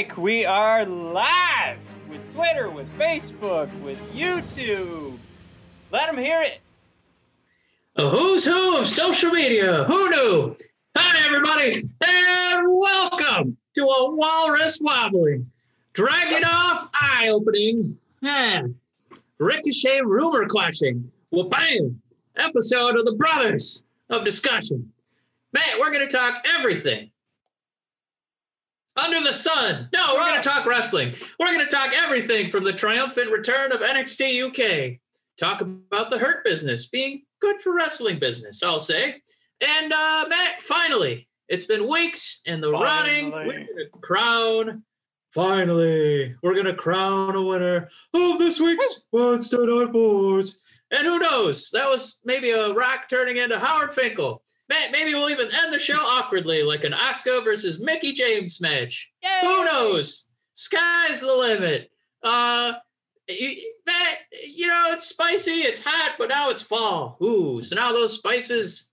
We are live with Twitter, with Facebook, with YouTube. Let them hear it. A who's who of social media. Who knew? Hi, everybody, and welcome to a Walrus Wobbling, Dragging Off Eye Opening, and Ricochet Rumor Quashing, well, bam, episode of the Brothers of Discussion. Man, we're going to talk everything under the sun. No, we're going to talk wrestling. We're going to talk everything from the triumphant return of NXT UK. Talk about the hurt business being good for wrestling business, I'll say. And uh, Matt, finally, it's been weeks in the running. We're going to crown. Finally, we're going to crown a winner of this week's Monster Night Wars. And who knows? That was maybe a rock turning into Howard Finkel. Matt, maybe we'll even end the show awkwardly, like an Asuka versus Mickie James match. Yay! Who knows? Sky's the limit. Uh, you, Matt, you know it's spicy, it's hot, but now it's fall. Ooh, so now those spices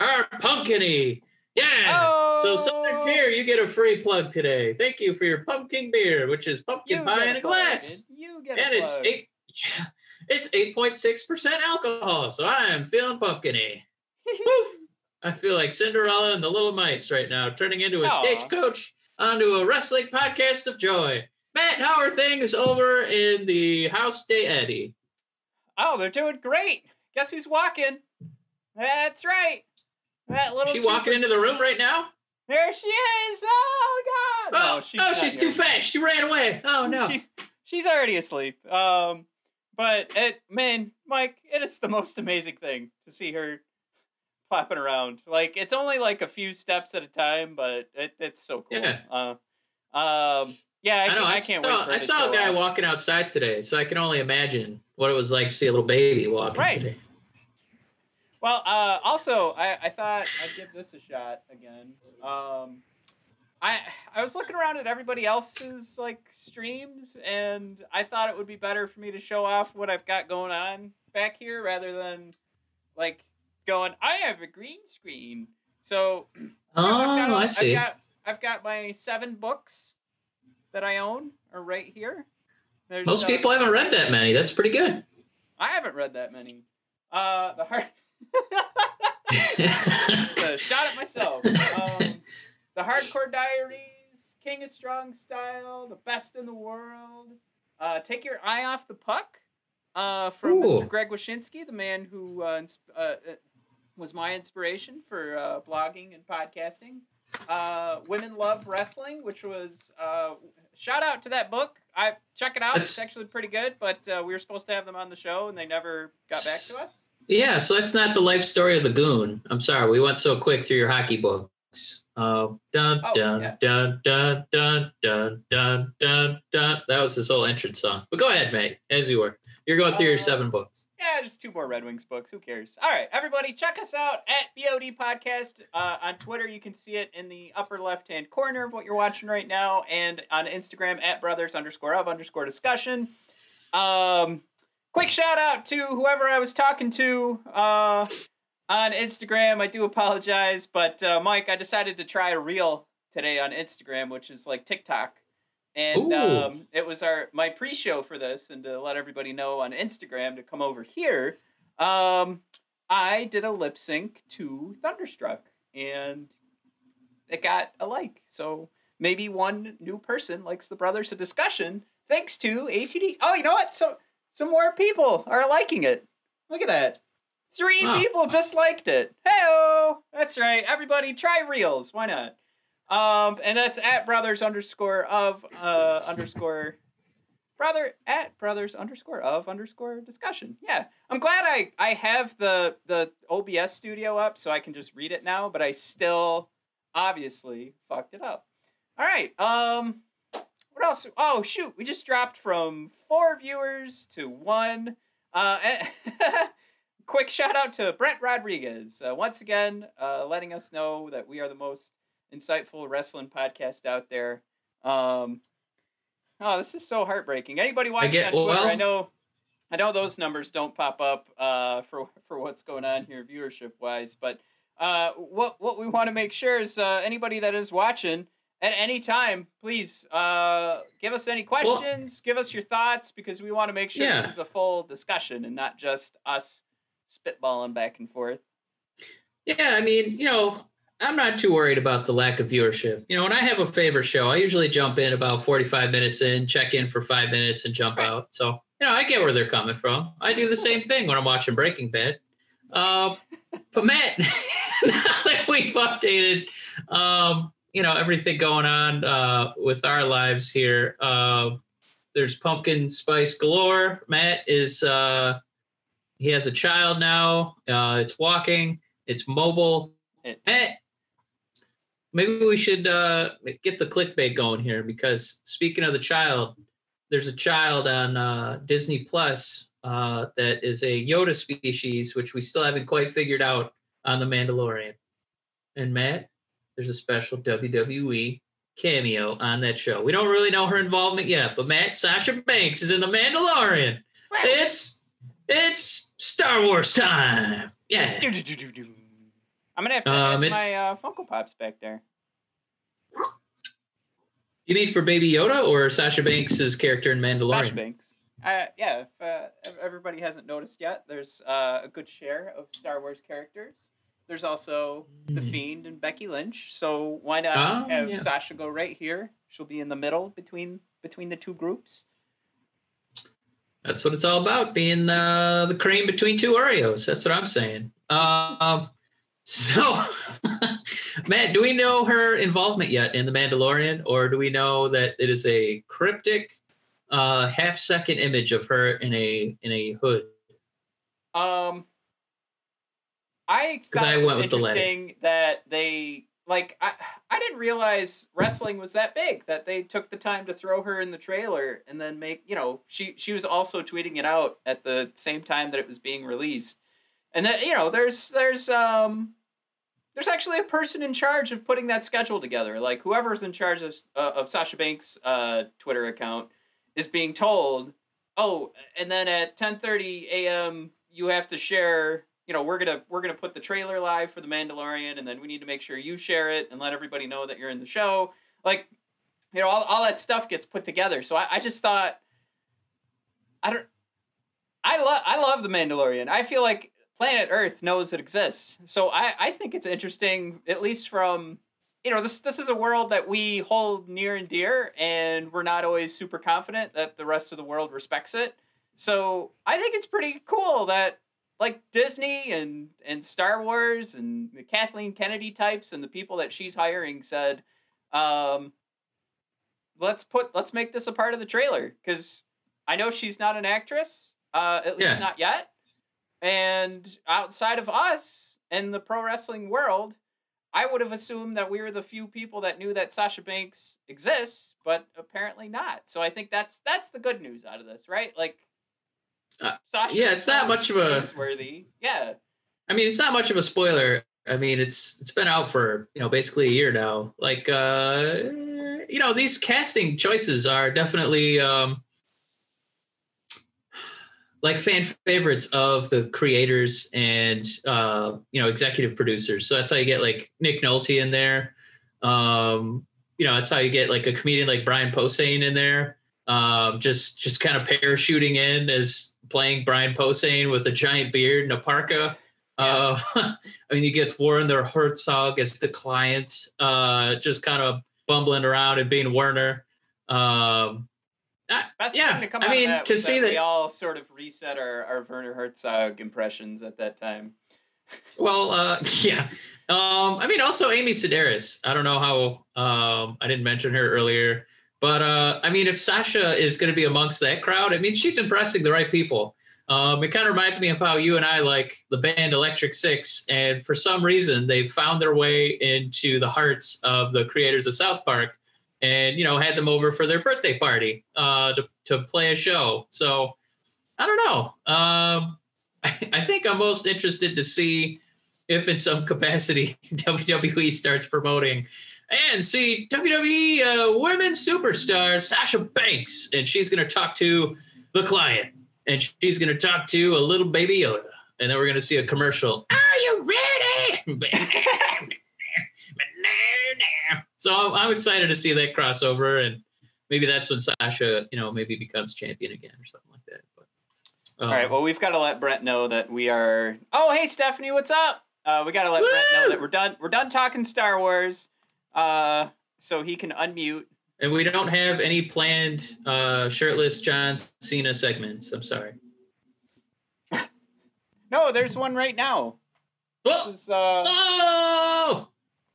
are pumpkiny. Yeah. Oh. So Southern. Tier, you get a free plug today. Thank you for your pumpkin beer, which is pumpkin You pie in a plug, glass, and You get and it's plug. eight. Yeah, it's eight point six percent alcohol. So I am feeling pumpkiny. I feel like Cinderella and the Little Mice right now, turning into a stagecoach onto a wrestling podcast of joy. Matt, how are things over in the House de Eddie? Oh, they're doing great. Guess who's walking? That's right. That little. She walking into the room right now? There she is. Oh God. Oh, No, she's oh, she's too fast. She ran away. Oh no. She, she's already asleep. Um, but it, man, Mike, it is the most amazing thing to see her flapping around. Like it's only like a few steps at a time, but it, it's so cool. Yeah. Uh, um, yeah, I, can. I, I, can't saw, wait. I saw a guy walking outside today, so I can only imagine what it was like to see a little baby walking Right. today. Well, uh, also, I, I thought I'd give this a shot again. Um, I I was looking around at everybody else's like streams, and I thought it would be better for me to show off what I've got going on back here rather than like going. I have a green screen, so Oh, I've got, I see. I've got I've got my seven books that I own are right here. There's, Most uh, people haven't read that many. That's pretty good. I haven't read that many. Uh, the hard. A shot at myself. Um, the Hardcore Diaries, King of Strong Style, The Best in the World. Uh, Take Your Eye Off the Puck uh, from. Greg Wyshynski, the man who uh, uh, uh, was my inspiration for uh, blogging and podcasting. Uh, Women Love Wrestling, which was uh, shout out to that book. I check it out. it's actually pretty good, but uh, we were supposed to have them on the show and they never got back to us. yeah, so that's not the life story of the goon. I'm sorry, we went so quick through your hockey books. Oh, dun Oh, dun yeah. dun dun dun dun dun dun dun. That was his whole entrance song. But go ahead, mate, as you were. You're going through your Uh, seven books. Yeah, just two more Red Wings books. Who cares? All right, everybody, check us out at BOD Podcast uh, on Twitter. You can see it in the upper left hand corner of what you're watching right now, and on Instagram at brothers underscore of underscore discussion. Um, quick shout out to whoever I was talking to uh, on Instagram. I do apologize, but uh, Mike, I decided to try a reel today on Instagram, which is like TikTok. And um, it was our my pre-show for this, and to let everybody know on Instagram to come over here. Um, I did a lip sync to Thunderstruck, and it got a like. So maybe one new person likes the Brothers of Discussion thanks to ACD. Oh, you know what? So some more people are liking it. Look at that. Three Wow. people just liked it. Heyo! That's right. Everybody try reels. Why not? Um, and that's at brothers underscore of uh underscore brother at brothers underscore of underscore discussion. Yeah, I'm glad I I have the the OBS studio up so I can just read it now, but I still obviously fucked it up. All right. Um, what else? Oh shoot, we just dropped from four viewers to one. Uh, quick shout out to Brent Rodriguez uh, once again, uh, letting us know that we are the most insightful wrestling podcast out there. Um, oh, this is so heartbreaking. Anybody watching get- on Twitter? well- I know, I know those numbers don't pop up uh, for for what's going on here viewership wise, but uh, what what we want to make sure is uh, anybody that is watching at any time, please uh, give us any questions, give us your thoughts, because we want to make sure Yeah. this is a full discussion and not just us spitballing back and forth. Yeah, I mean, you know, I'm not too worried about the lack of viewership. You know, when I have a favorite show, I usually jump in about 45 minutes in, check in for five minutes, and jump out. So, you know, I get where they're coming from. I do the same thing when I'm watching Breaking Bad. Uh, but Matt, now that we've updated, um, you know, everything going on uh, with our lives here, uh, there's pumpkin spice galore. Matt is, uh, he has a child now. Uh, it's walking. It's mobile. Matt, maybe we should uh, get the clickbait going here because speaking of the child, there's a child on uh, Disney Plus uh, that is a Yoda species, which we still haven't quite figured out on The Mandalorian. And Matt, there's a special WWE cameo on that show. We don't really know her involvement yet, but Matt, Sasha Banks is in The Mandalorian. It's it's Star Wars time. Yeah. I'm gonna have to Um, add my uh, Funko Pops back there. You mean for Baby Yoda or Sasha Banks' character in Mandalorian? Sasha Banks. Uh, yeah, if uh, everybody hasn't noticed yet, there's uh, a good share of Star Wars characters. There's also The Hmm. Fiend and Becky Lynch. So why not Ah, have yes. Sasha go right here? She'll be in the middle between between the two groups. That's what it's all about, being uh, the cream between two Oreos. That's what I'm saying. Um, so, Matt, do we know her involvement yet in The Mandalorian, or do we know that it is a cryptic, uh, half-second image of her in a in a hood? Um, I thought I it was went with the interesting that they like I I didn't realize wrestling was that big that they took the time to throw her in the trailer and then make you know she she was also tweeting it out at the same time that it was being released, and that you know there's there's um there's actually a person in charge of putting that schedule together. Like whoever's in charge of uh, of Sasha Banks' uh Twitter account is being told oh and then at 10:30 a.m. you have to share you know we're gonna we're gonna put the trailer live for the Mandalorian and then we need to make sure you share it and let everybody know that you're in the show. Like you know all, all that stuff gets put together. So I, I just thought I don't I love I love the Mandalorian. I feel like planet Earth knows it exists so I I think it's interesting at least from you know this this is a world that we hold near and dear and we're not always super confident that the rest of the world respects it so i think it's pretty cool that like disney and and star wars and the kathleen kennedy types and the people that she's hiring said um let's put let's make this a part of the trailer because i know she's not an actress uh at least Yeah. not yet and outside of us and the pro wrestling world I would have assumed that we were the few people that knew that Sasha Banks exists, but apparently not. So I think that's that's the good news out of this, right? Like, Uh, Sasha. yeah, it's not much of a- worthy. Yeah, I mean, it's not much of a spoiler. I mean, it's it's been out for you know basically a year now. Like, uh, you know, these casting choices are definitely um, like fan favorites of the creators and uh, you know executive producers. So that's how you get like Nick Nolte in there. Um, you know, that's how you get like a comedian like Brian Posehn in there. Um, just just kind of parachuting in as playing Brian Posehn with a giant beard and a parka. Uh, I mean, you get Werner Herzog as the client, uh, just kind of bumbling around and being Werner. Um, best Yeah, thing to come I out mean, of that to see that that- we all sort of reset our our Werner Herzog impressions at that time. well, uh, yeah. Um, I mean, also Amy Sedaris. I don't know how. Um, I didn't mention her earlier, but uh, I mean, if Sasha is going to be amongst that crowd, I mean, she's impressing the right people. Um, it kind of reminds me of how you and I like the band Electric Six, and for some reason, they found their way into the hearts of the creators of South Park, and you know, had them over for their birthday party uh, to to play a show. So, I don't know. Um, I, I think I'm most interested to see if, in some capacity, WWE starts promoting and see WWE uh, women's superstar Sasha Banks, and she's going to talk to the client, and she's going to talk to a little baby Yoda, and then we're going to see a commercial. Are you ready? So I'm, I'm excited to see that crossover, and maybe that's when Sasha, you know, maybe becomes champion again or something like that. But um, all right, well, we've got to let Brent know that we are. Oh, hey Stephanie, what's up? Uh, we got to let Woo! Brent know that we're done. We're done talking Star Wars, uh, so he can unmute. And we don't have any planned uh, shirtless John Cena segments. I'm sorry. no, there's one right now. Oh! Is, uh, oh!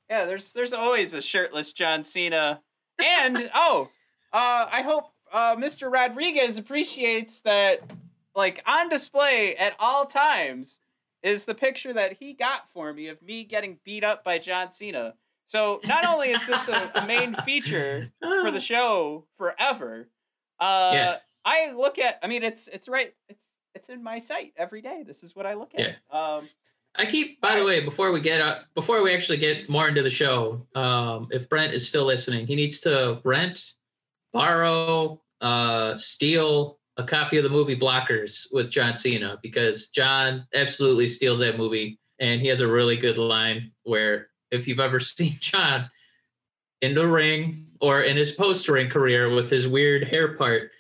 Yeah, there's there's always a shirtless John Cena, and oh, uh, I hope uh, Mr. Rodriguez appreciates that. Like on display at all times is the picture that he got for me of me getting beat up by John Cena. So not only is this a, a main feature for the show forever, uh, yeah. I look at. I mean, it's it's right. It's it's in my sight every day. This is what I look at. Yeah. Um, I keep. By the way, before we get uh, before we actually get more into the show, um, if Brent is still listening, he needs to rent, borrow, uh, steal a copy of the movie Blockers with John Cena because John absolutely steals that movie, and he has a really good line where if you've ever seen John in the ring or in his post ring career with his weird hair part,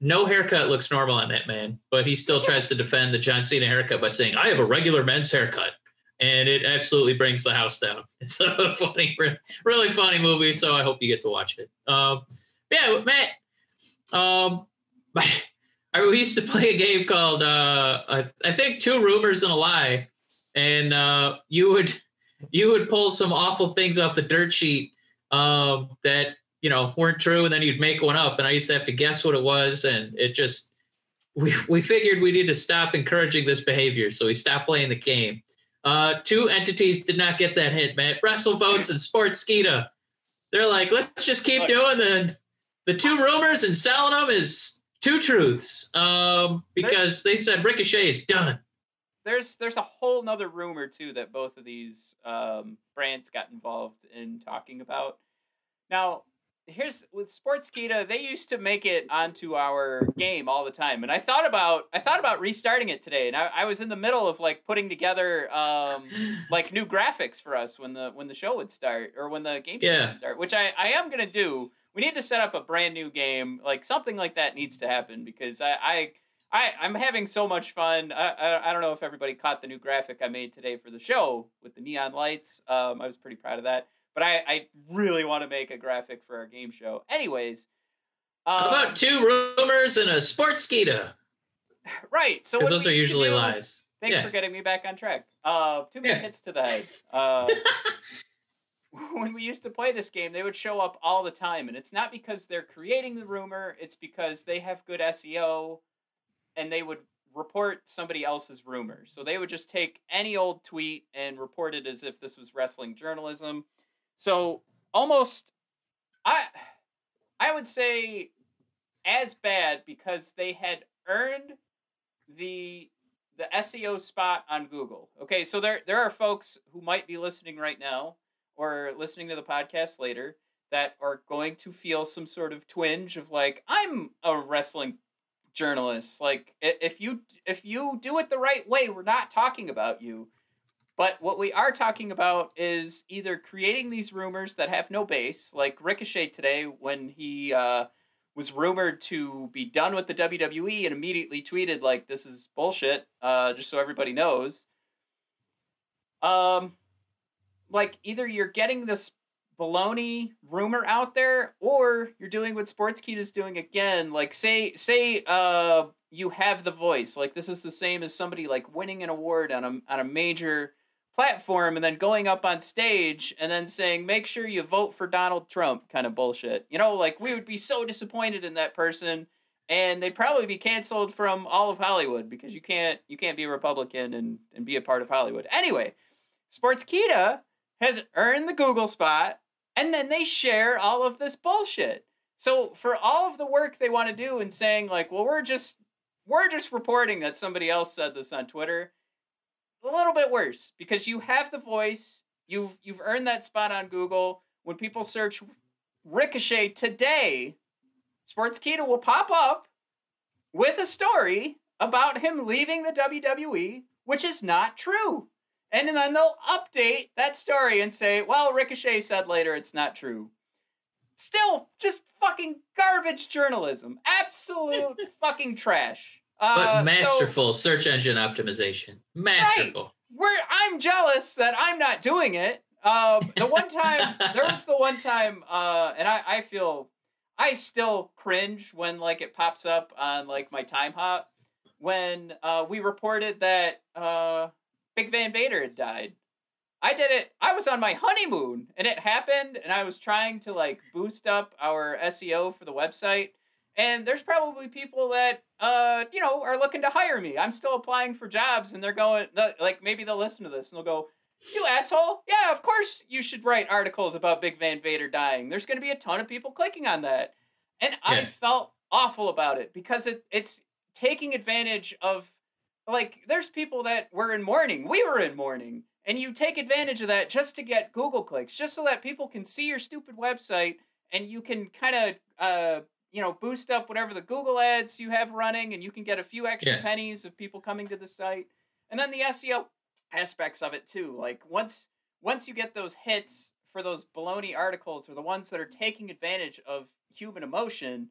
no haircut looks normal on that man, but he still tries to defend the John Cena haircut by saying, I have a regular men's haircut. And it absolutely brings the house down. It's a funny, really funny movie. So I hope you get to watch it. Um, yeah, Matt, um, I used to play a game called, uh, I, I think, Two Rumors and a Lie. And uh, you would you would pull some awful things off the dirt sheet um, that you know weren't true, and then you'd make one up. And I used to have to guess what it was, and it just we we figured we need to stop encouraging this behavior, so we stopped playing the game. Uh, two entities did not get that hint, man. WrestleVotes and Sportskeeda. They're like, let's just keep doing the the two rumors and selling them is two truths. Um, because they said Ricochet is done there's there's a whole nother rumor too that both of these um, brands got involved in talking about. Now, here's with Sports Sportskeeda, they used to make it onto our game all the time, and I thought about I thought about restarting it today, and I, I was in the middle of like putting together um, like new graphics for us when the when the show would start or when the game yeah. would start, which I I am gonna do. We need to set up a brand new game, like something like that needs to happen because I I I I'm having so much fun. I, I, I don't know if everybody caught the new graphic I made today for the show with the neon lights. Um, I was pretty proud of that. But I I really want to make a graphic for our game show. Anyways, um, How about two rumors and a sports Sportskeeda? Right. So those are usually do, lies. Thanks yeah. for getting me back on track. Uh, two yeah. hits to the head. Uh, when we used to play this game, they would show up all the time, and it's not because they're creating the rumor; it's because they have good SEO and they would report somebody else's rumors. So they would just take any old tweet and report it as if this was wrestling journalism. So almost I I would say as bad because they had earned the the SEO spot on Google. Okay, so there there are folks who might be listening right now or listening to the podcast later that are going to feel some sort of twinge of like I'm a wrestling journalist. Like if you if you do it the right way, we're not talking about you. But what we are talking about is either creating these rumors that have no base, like Ricochet today when he uh, was rumored to be done with the WWE and immediately tweeted like this is bullshit, uh, just so everybody knows. Um, like either you're getting this baloney rumor out there, or you're doing what Sportskeeda is doing again. Like say say uh you have the voice. Like this is the same as somebody like winning an award on a on a major platform and then going up on stage and then saying make sure you vote for Donald Trump kind of bullshit. You know, like we would be so disappointed in that person and they'd probably be canceled from all of Hollywood because you can't you can't be a Republican and, and be a part of Hollywood. Anyway, Sportskeeda has earned the Google spot and then they share all of this bullshit. So for all of the work they want to do and saying like, well, we're just we're just reporting that somebody else said this on Twitter, a little bit worse because you have the voice, you've you've earned that spot on Google. When people search Ricochet today, Sports Sportskeeda will pop up with a story about him leaving the WWE, which is not true. and then they'll update that story and say, "Well, Ricochet said later it's not true." Still, just fucking garbage journalism. Absolute fucking trash. Uh, But so- masterful search engine optimization. Masterful. we're I'm jealous that I'm not doing it. Um, the one time there was the one time, uh, and I I feel I still cringe when like it pops up on like my time hop when uh we reported that uh Big Van Vader had died. I did it. I was on my honeymoon and it happened, and I was trying to like boost up our SEO for the website. And there's probably people that uh you know are looking to hire me. I'm still applying for jobs, and they're going like maybe they'll listen to this and they'll go, "You asshole! Yeah, of course you should write articles about Big Van Vader dying. There's going to be a ton of people clicking on that." And I felt awful about it because it it's taking advantage of like there's people that were in mourning. We were in mourning. And you take advantage of that just to get Google clicks, just so that people can see your stupid website and you can kind of uh you know boost up whatever the Google ads you have running and you can get a few extra Yeah. pennies of people coming to the site. And then the SEO aspects of it too. Like once once you get those hits for those baloney articles or the ones that are taking advantage of human emotion,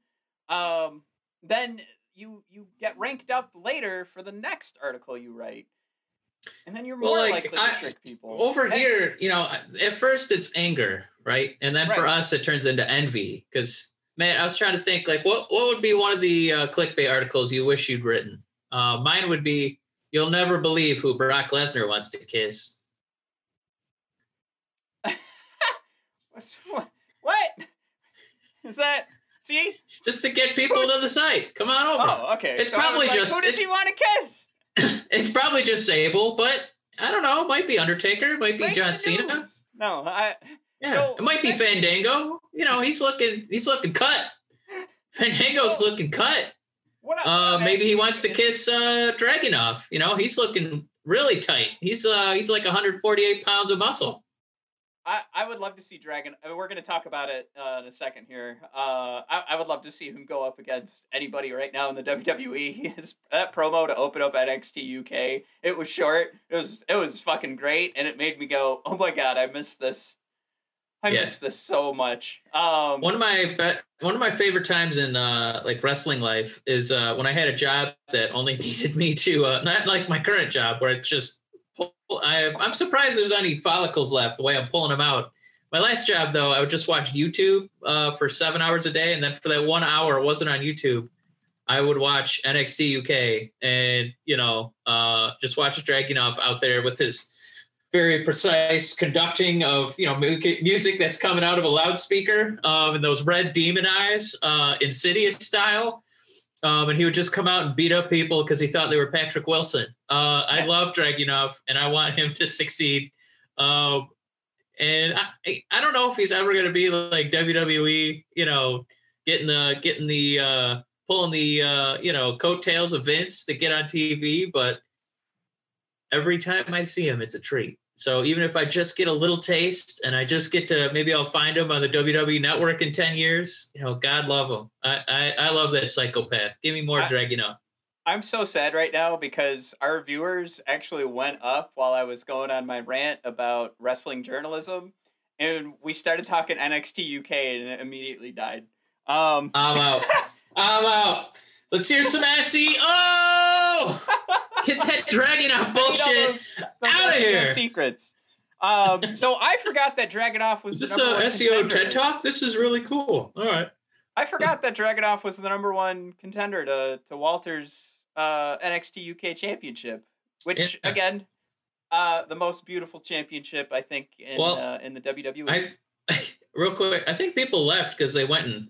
um, then you you get ranked up later for the next article you write. And then you're Well, more like, likely to trick people. Over And- here, you know, at first it's anger, right? And then for us, it turns into envy. Because, man, I was trying to think, like, what, what would be one of the uh, clickbait articles you wish you'd written? Uh, mine would be, You'll never believe who Brock Lesnar wants to kiss. What's- what? What? Is that? See? Just to get people to the site. Come on over. Oh, okay. It's So probably like, just- Who does he want to kiss? It's probably just Sable, but I don't know. It might be Undertaker. It might be Break John Cena. No, I. Yeah, So, it might be Fandango. You know, he's looking he's looking cut. Fandango's looking cut. Uh, maybe he wants to kiss uh, Dragunov. You know, he's looking really tight. He's uh he's like 148 pounds of muscle. I, I would love to see Dragon. I mean, we're going to talk about it uh, in a second here. Uh, I, I would love to see him go up against anybody right now in the WWE. His that promo to open up NXT UK. It was short. It was it was fucking great, and it made me go, "Oh my god, I missed this. I Yeah. missed this so much." Um, One of my be- one of my favorite times in uh like wrestling life is uh when I had a job that only needed me to uh not like my current job where it's just pull, I I'm surprised there's any follicles left the way I'm pulling them out. My last job though, I would just watch YouTube uh for 7 hours a day and then for that 1 hour it wasn't on YouTube. I would watch NXT UK and you know uh just watch Dragunov out there with his very precise conducting of you know music that's coming out of a loudspeaker um, and those red demon eyes uh, insidious style. Um, and he would just come out and beat up people because he thought they were patrick wilson. Uh, i love dragunov and i want him to succeed. Um, and I, I don't know if he's ever going to be like wwe you know getting the getting the uh, pulling the uh, you know coattails of vince to get on tv but every time I see him, it's a treat. So even if I just get a little taste and I just get to maybe I'll find him on the WWE network in 10 years, you know, God love him. I I, I love that psychopath. Give me more I- Dragunov. I'm so sad right now because our viewers actually went up while I was going on my rant about wrestling journalism, and we started talking NXT UK, and it immediately died. Um, I'm out. I'm out. Let's hear some SE. Oh! Get that need all bullshit. those- those outta SEO here. Secrets. Um, so I forgot that Dragunov was Is the this number a SEO contender. TED Talk? This is really cool. All right. I forgot that Dragunov was the number one contender to to Walter's uh, NXT UK Championship, which Yeah. again, uh, the most beautiful championship I think in Well, uh, in the WWE. I real quick, I think people left because they went and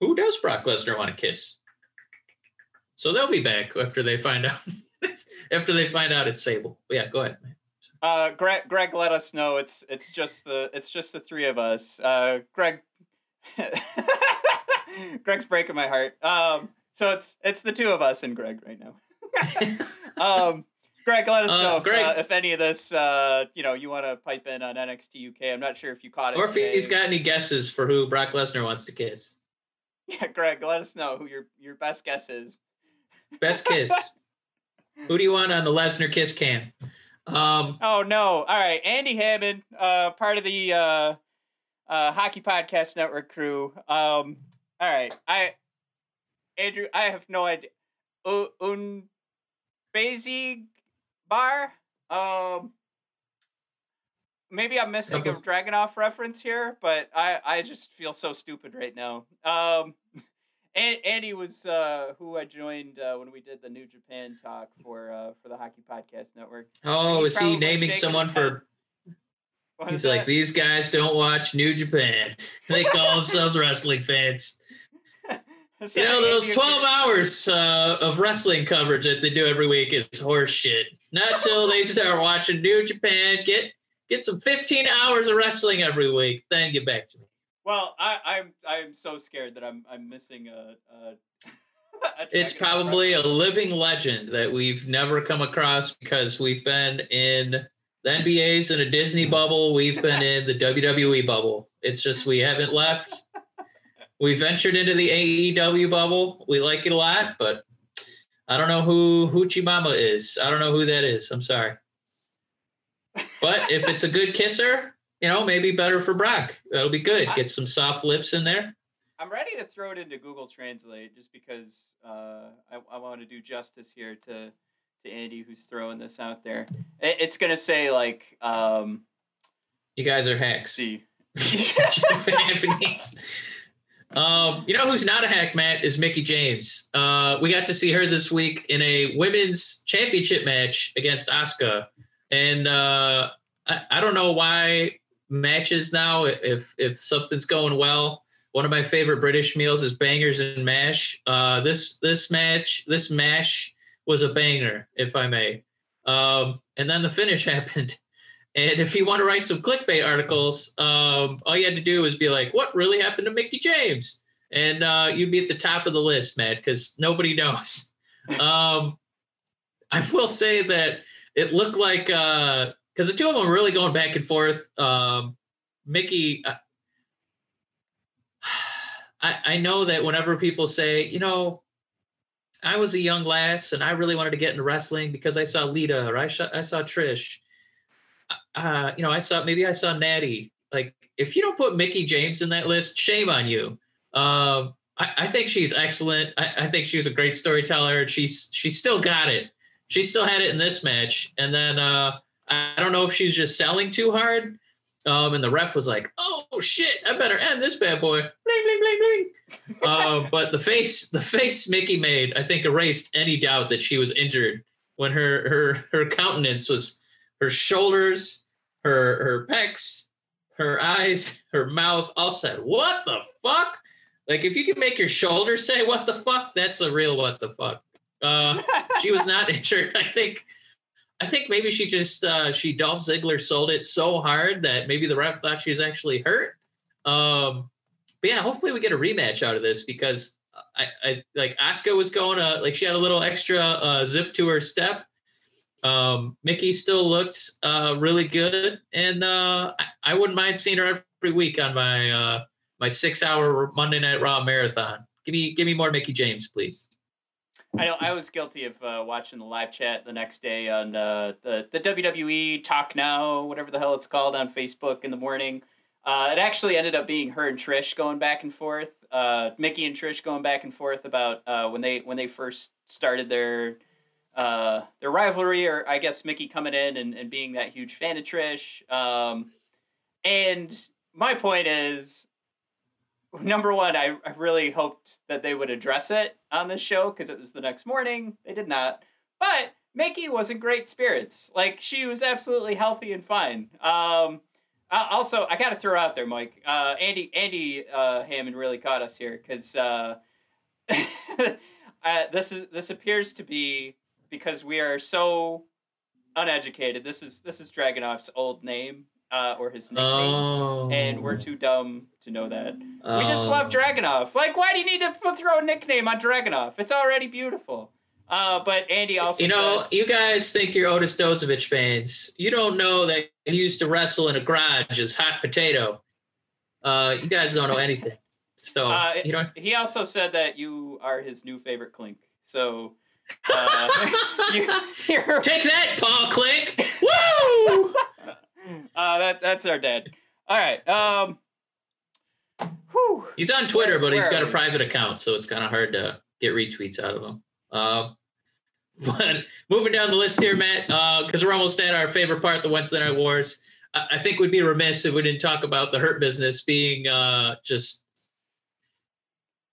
who does Brock Lesnar want to kiss? So they'll be back after they find out after they find out it's Sable. Yeah, go ahead. Uh, Greg, Greg, let us know. It's it's just the it's just the three of us. Uh, Greg, Greg's breaking my heart. Um, so it's it's the two of us and Greg right now. um, Greg, let us Uh, know if, Greg- uh, if any of this, uh, you know, you want to pipe in on NXT UK. I'm not sure if you caught it. Or if he's today. got any guesses for who Brock Lesnar wants to kiss. yeah, Greg, let us know who your your best guess is. Best kiss. who do you want on the Lesnar kiss cam? Um, Oh no! All right, Andy Hammond, uh, part of the uh, uh, Hockey Podcast Network crew. Um, all right, I, Andrew, I have no idea. U- Un, Basic Bar. Um, maybe I'm missing a Dragunov reference here, but I I just feel so stupid right now. Um. An- Andy was uh, who I joined uh, when we did the New Japan talk for uh, for the Hockey Podcast Network. oh, He's is he naming someone for? What He's like, that? these guys don't watch New Japan. They call themselves wrestling fans. You know, those 12 hours uh, of wrestling coverage that they do every week is horseshit. Not till they start watching New Japan, get get some 15 hours of wrestling every week, then get back to me. Well, I, I'm I'm so scared that I'm I'm missing a. a, a It's probably a living legend that we've never come across because we've been in the NBA's in a Disney bubble. We've been in the WWE bubble. It's just we haven't left. We ventured into the AEW bubble. We like it a lot, but I don't know who Hoochie Mama is. I don't know who that is. I'm sorry. But if it's a good kisser, you know, maybe better for Brock. That'll be good. Get some soft lips in there. I'm ready to throw it into Google Translate just because uh, I, I want to do justice here to to Andy who's throwing this out there. It, it's gonna say like um, You guys are hacks. see. Um, you know who's not a hack, Matt, is Mickie James. Uh, we got to see her this week in a women's championship match against Asuka, and uh, I, I don't know why matches now. If if something's going well, one of my favorite British meals is bangers and mash. Uh, this this match, this mash was a banger, if I may. Um, and then the finish happened. And if you want to write some clickbait articles, um, all you had to do was be like, "What really happened to Mickie James?" And uh, you'd be at the top of the list, man, because nobody knows. um, I will say that it looked like because the two of them were really going back and forth. Um, Mickie, uh, I, I know that whenever people say, you know, I was a young lass and I really wanted to get into wrestling because I saw Lita or I, saw I saw Trish uh, you know, I saw maybe I saw Natty. Like, if you don't put Mickie James in that list, shame on you. Um, I, I think she's excellent. I, I think she's a great storyteller. She's she still got it. She still had it in this match. And then uh, I don't know if she was just selling too hard. Um, and the ref was like, "Oh shit, I better end this bad boy." Bling bling bling bling. uh, but the face, the face Mickie made, I think erased any doubt that she was injured when her her her countenance was her shoulders, her her pecs, her eyes, her mouth all said, "What the fuck?" Like if you can make your shoulders say "What the fuck," that's a real "What the fuck." Uh, she was not injured. I think. I think maybe she just uh, she Dolph Ziggler sold it so hard that maybe the ref thought she was actually hurt. Um, but yeah, hopefully we get a rematch out of this because I, I like Asuka was going to like she had a little extra uh, zip to her step. Um, Mickie still looked uh, really good, and uh, I, I wouldn't mind seeing her every week on my uh, my six hour Monday Night Raw marathon. Give me give me more Mickie James, please. I know I was guilty of uh, watching the live chat the next day on uh, the the WWE Talk Now, whatever the hell it's called, on Facebook in the morning. Uh, it actually ended up being her and Trish going back and forth. Uh, Mickie and Trish going back and forth about uh, when they when they first started their uh, their rivalry, or I guess Mickie coming in and, and being that huge fan of Trish. Um, and my point is, number one, I, I really hoped that they would address it on the show because it was the next morning. They did not. But Mickie was in great spirits. Like she was absolutely healthy and fine. Um, uh, also, I got to throw out there, Mike. Uh, Andy Andy uh, Hammond really caught us here because uh, uh, this is this appears to be because we are so uneducated. This is this is Dragunov's old name uh, or his nickname Oh, and we're too dumb to know that. We just Oh. love Dragunov. Like, why do you need to throw a nickname on Dragunov? It's already beautiful. Uh, but Andy also You know, said- you guys think you're Otis Dozovich fans. You don't know that he used to wrestle in a garage as hot potato. Uh, you guys don't know anything. So Uh, you don't. he also said that you are his new favorite Clink. So Uh, you, Take that, Paul Clink. Woo! uh, that that's our dad. All right. Um. Whew. He's on Twitter, but he's got a private account, so it's kind of hard to get retweets out of him. Um, but moving down the list here, Matt, because we're almost at our favorite part, the Wednesday Night Wars. I, I think we'd be remiss if we didn't talk about the Hurt Business being uh, just.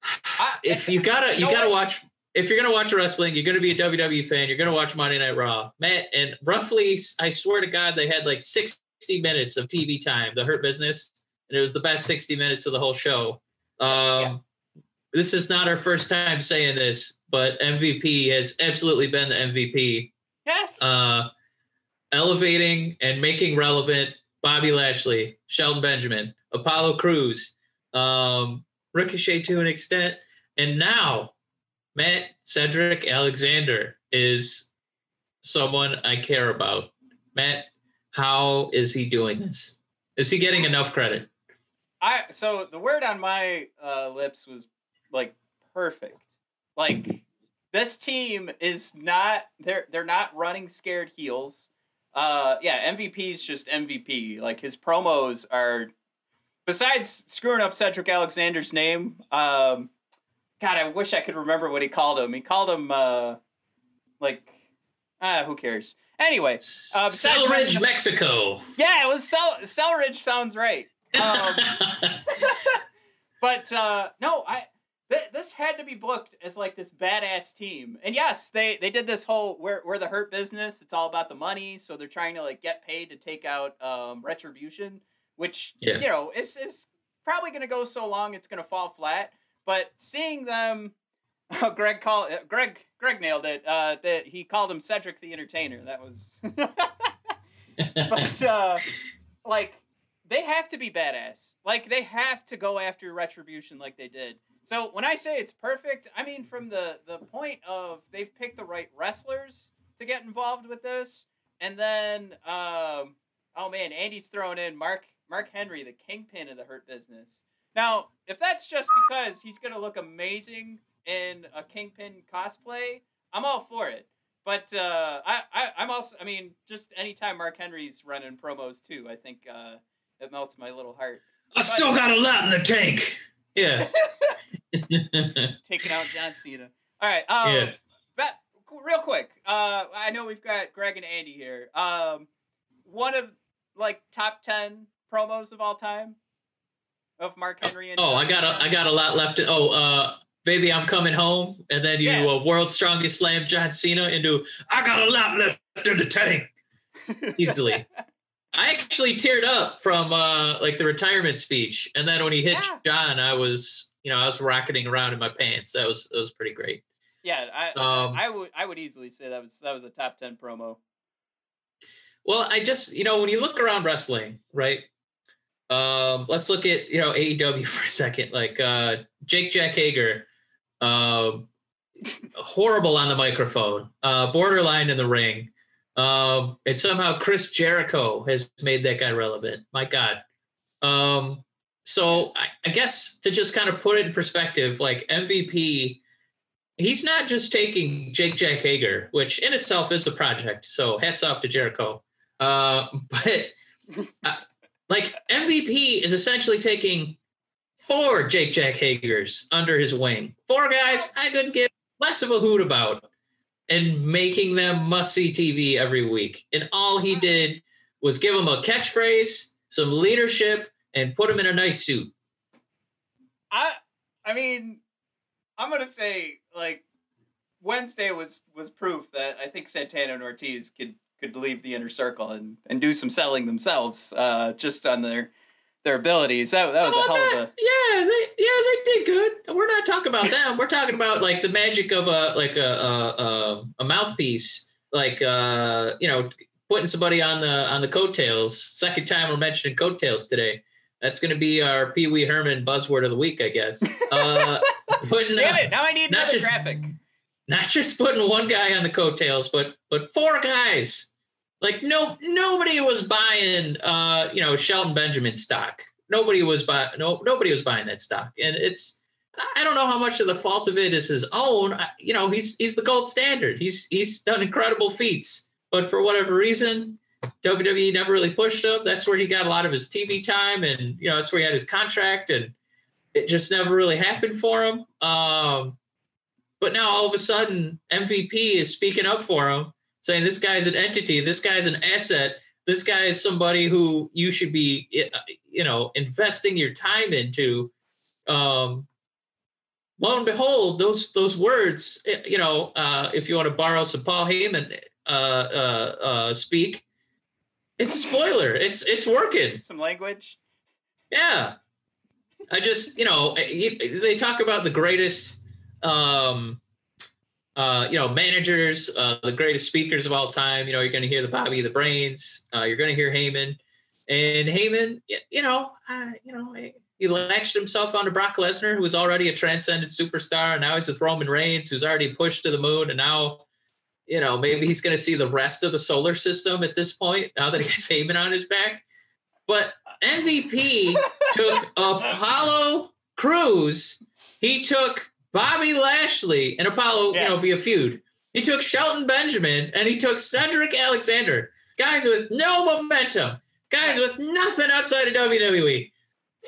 I- If you gotta, you know gotta what? watch. If you're gonna watch wrestling, you're gonna be a WWE fan. You're gonna watch Monday Night Raw, Matt. And roughly, I swear to God, they had like 60 minutes of TV time. The Hurt Business, and it was the best 60 minutes of the whole show. Um, Yeah. This is not our first time saying this, but MVP has absolutely been the MVP. Yes. Uh, elevating and making relevant Bobby Lashley, Shelton Benjamin, Apollo Crews, um, Ricochet to an extent, and now Matt Cedric Alexander is someone I care about. Matt, how is he doing this? Is he getting enough credit? I so the word on my uh, lips was like perfect. Like this team is not they're they're not running scared heels. Uh yeah, is just MVP. Like his promos are besides screwing up Cedric Alexander's name, um God, I wish I could remember what he called him. He called him uh like ah, who cares? Anyway, Uh, Selridge, Mexico. yeah, it was Sel Selridge sounds right. Um, but uh, no, I th- this had to be booked as like this badass team. And yes, they they did this whole we're we're the hurt business. It's all about the money, so they're trying to like get paid to take out um, retribution, which Yeah. you know is is probably going to go so long it's going to fall flat. But seeing them, oh, Greg call uh, Greg Greg nailed it. Uh, that he called him Cedric the Entertainer. That was. but uh, like they have to be badass. Like they have to go after retribution like they did. So when I say it's perfect, I mean from the the point of they've picked the right wrestlers to get involved with this, and then um, oh man, Andy's thrown in Mark Mark Henry, the kingpin of the Hurt Business. Now, if that's just because he's gonna look amazing in a kingpin cosplay, I'm all for it. But uh, I, I, I'm also, I mean, just anytime Mark Henry's running promos too, I think uh, it melts my little heart. I still got a lot in the tank. Yeah. Taking out John Cena. All right. Um, yeah. But real quick, uh, I know we've got Greg and Andy here. Um, one of like top ten promos of all time of Mark Henry and. Oh, I got a I got a lot left. To, oh, uh, baby, I'm coming home, and then you Yeah. uh, world's strongest slam John Cena into I got a lot left in the tank easily. I actually teared up from uh, like the retirement speech, and then when he hit Yeah. John, I was you know I was rocketing around in my pants. That was that was pretty great. yeah, I, Um, I would, I would easily say that was that was a top ten promo. Well, I just you know when you look around wrestling, right? Um, let's look at you know AEW for a second. Like uh, Jake Jack Hager, um, horrible on the microphone, uh, borderline in the ring, um, and somehow Chris Jericho has made that guy relevant. My God. Um, so I, I guess to just kind of put it in perspective, like MVP, he's not just taking Jake Jack Hager, which in itself is a project. So hats off to Jericho. Uh, but uh, like MVP is essentially taking four Jake Jack Hagers under his wing. Four guys I couldn't give less of a hoot about and making them must see TV every week. And all he did was give them a catchphrase, some leadership, and put them in a nice suit. I I mean, I'm gonna say like Wednesday was was proof that I think Santana and Ortiz could could leave the inner circle and, and do some selling themselves, uh, just on their their abilities. That that was a Oh, hell of a yeah, they yeah they did good. We're not talking about them. We're talking about like the magic of a like a a, a, a mouthpiece, like uh you know putting somebody on the on the coattails. Second time we're mentioning coattails today. That's going to be our Pee Wee Herman buzzword of the week, I guess. Uh, putting damn it. Now I need not another just- traffic. not just putting one guy on the coattails, but but four guys. Like no nobody was buying uh you know Shelton Benjamin stock. Nobody was buy no nobody was buying that stock. And it's I don't know how much of the fault of it is his own. I- You know, he's he's the gold standard. He's he's done incredible feats, but for whatever reason, WWE never really pushed him. That's where he got a lot of his TV time, and you know, that's where he had his contract, and it just never really happened for him. Um, but now all of a sudden, MVP is speaking up for him, saying this guy's an entity, this guy's an asset, this guy is somebody who you should be, uh, you know, investing your time into. Um, lo and behold, those those words, you know, uh, if you want to borrow some Paul Heyman uh, uh, uh, speak, it's a spoiler. It's it's working. Some language. Yeah. I just, you know, they talk about the greatest, um, uh, you know, managers, uh, the greatest speakers of all time. You know, you're going to hear the Bobby the Brains. Uh, you're going to hear Heyman, and Heyman, you know, uh, you know, he latched himself onto Brock Lesnar, who was already a transcendent superstar, and now he's with Roman Reigns, who's already pushed to the moon, and now. You know, maybe he's going to see the rest of the solar system at this point now that he has Heyman on his back. But MVP took Apollo Crews. He took Bobby Lashley and Apollo, Yeah. you know, via feud. He took Shelton Benjamin and he took Cedric Alexander. Guys with no momentum. Guys with nothing outside of WWE.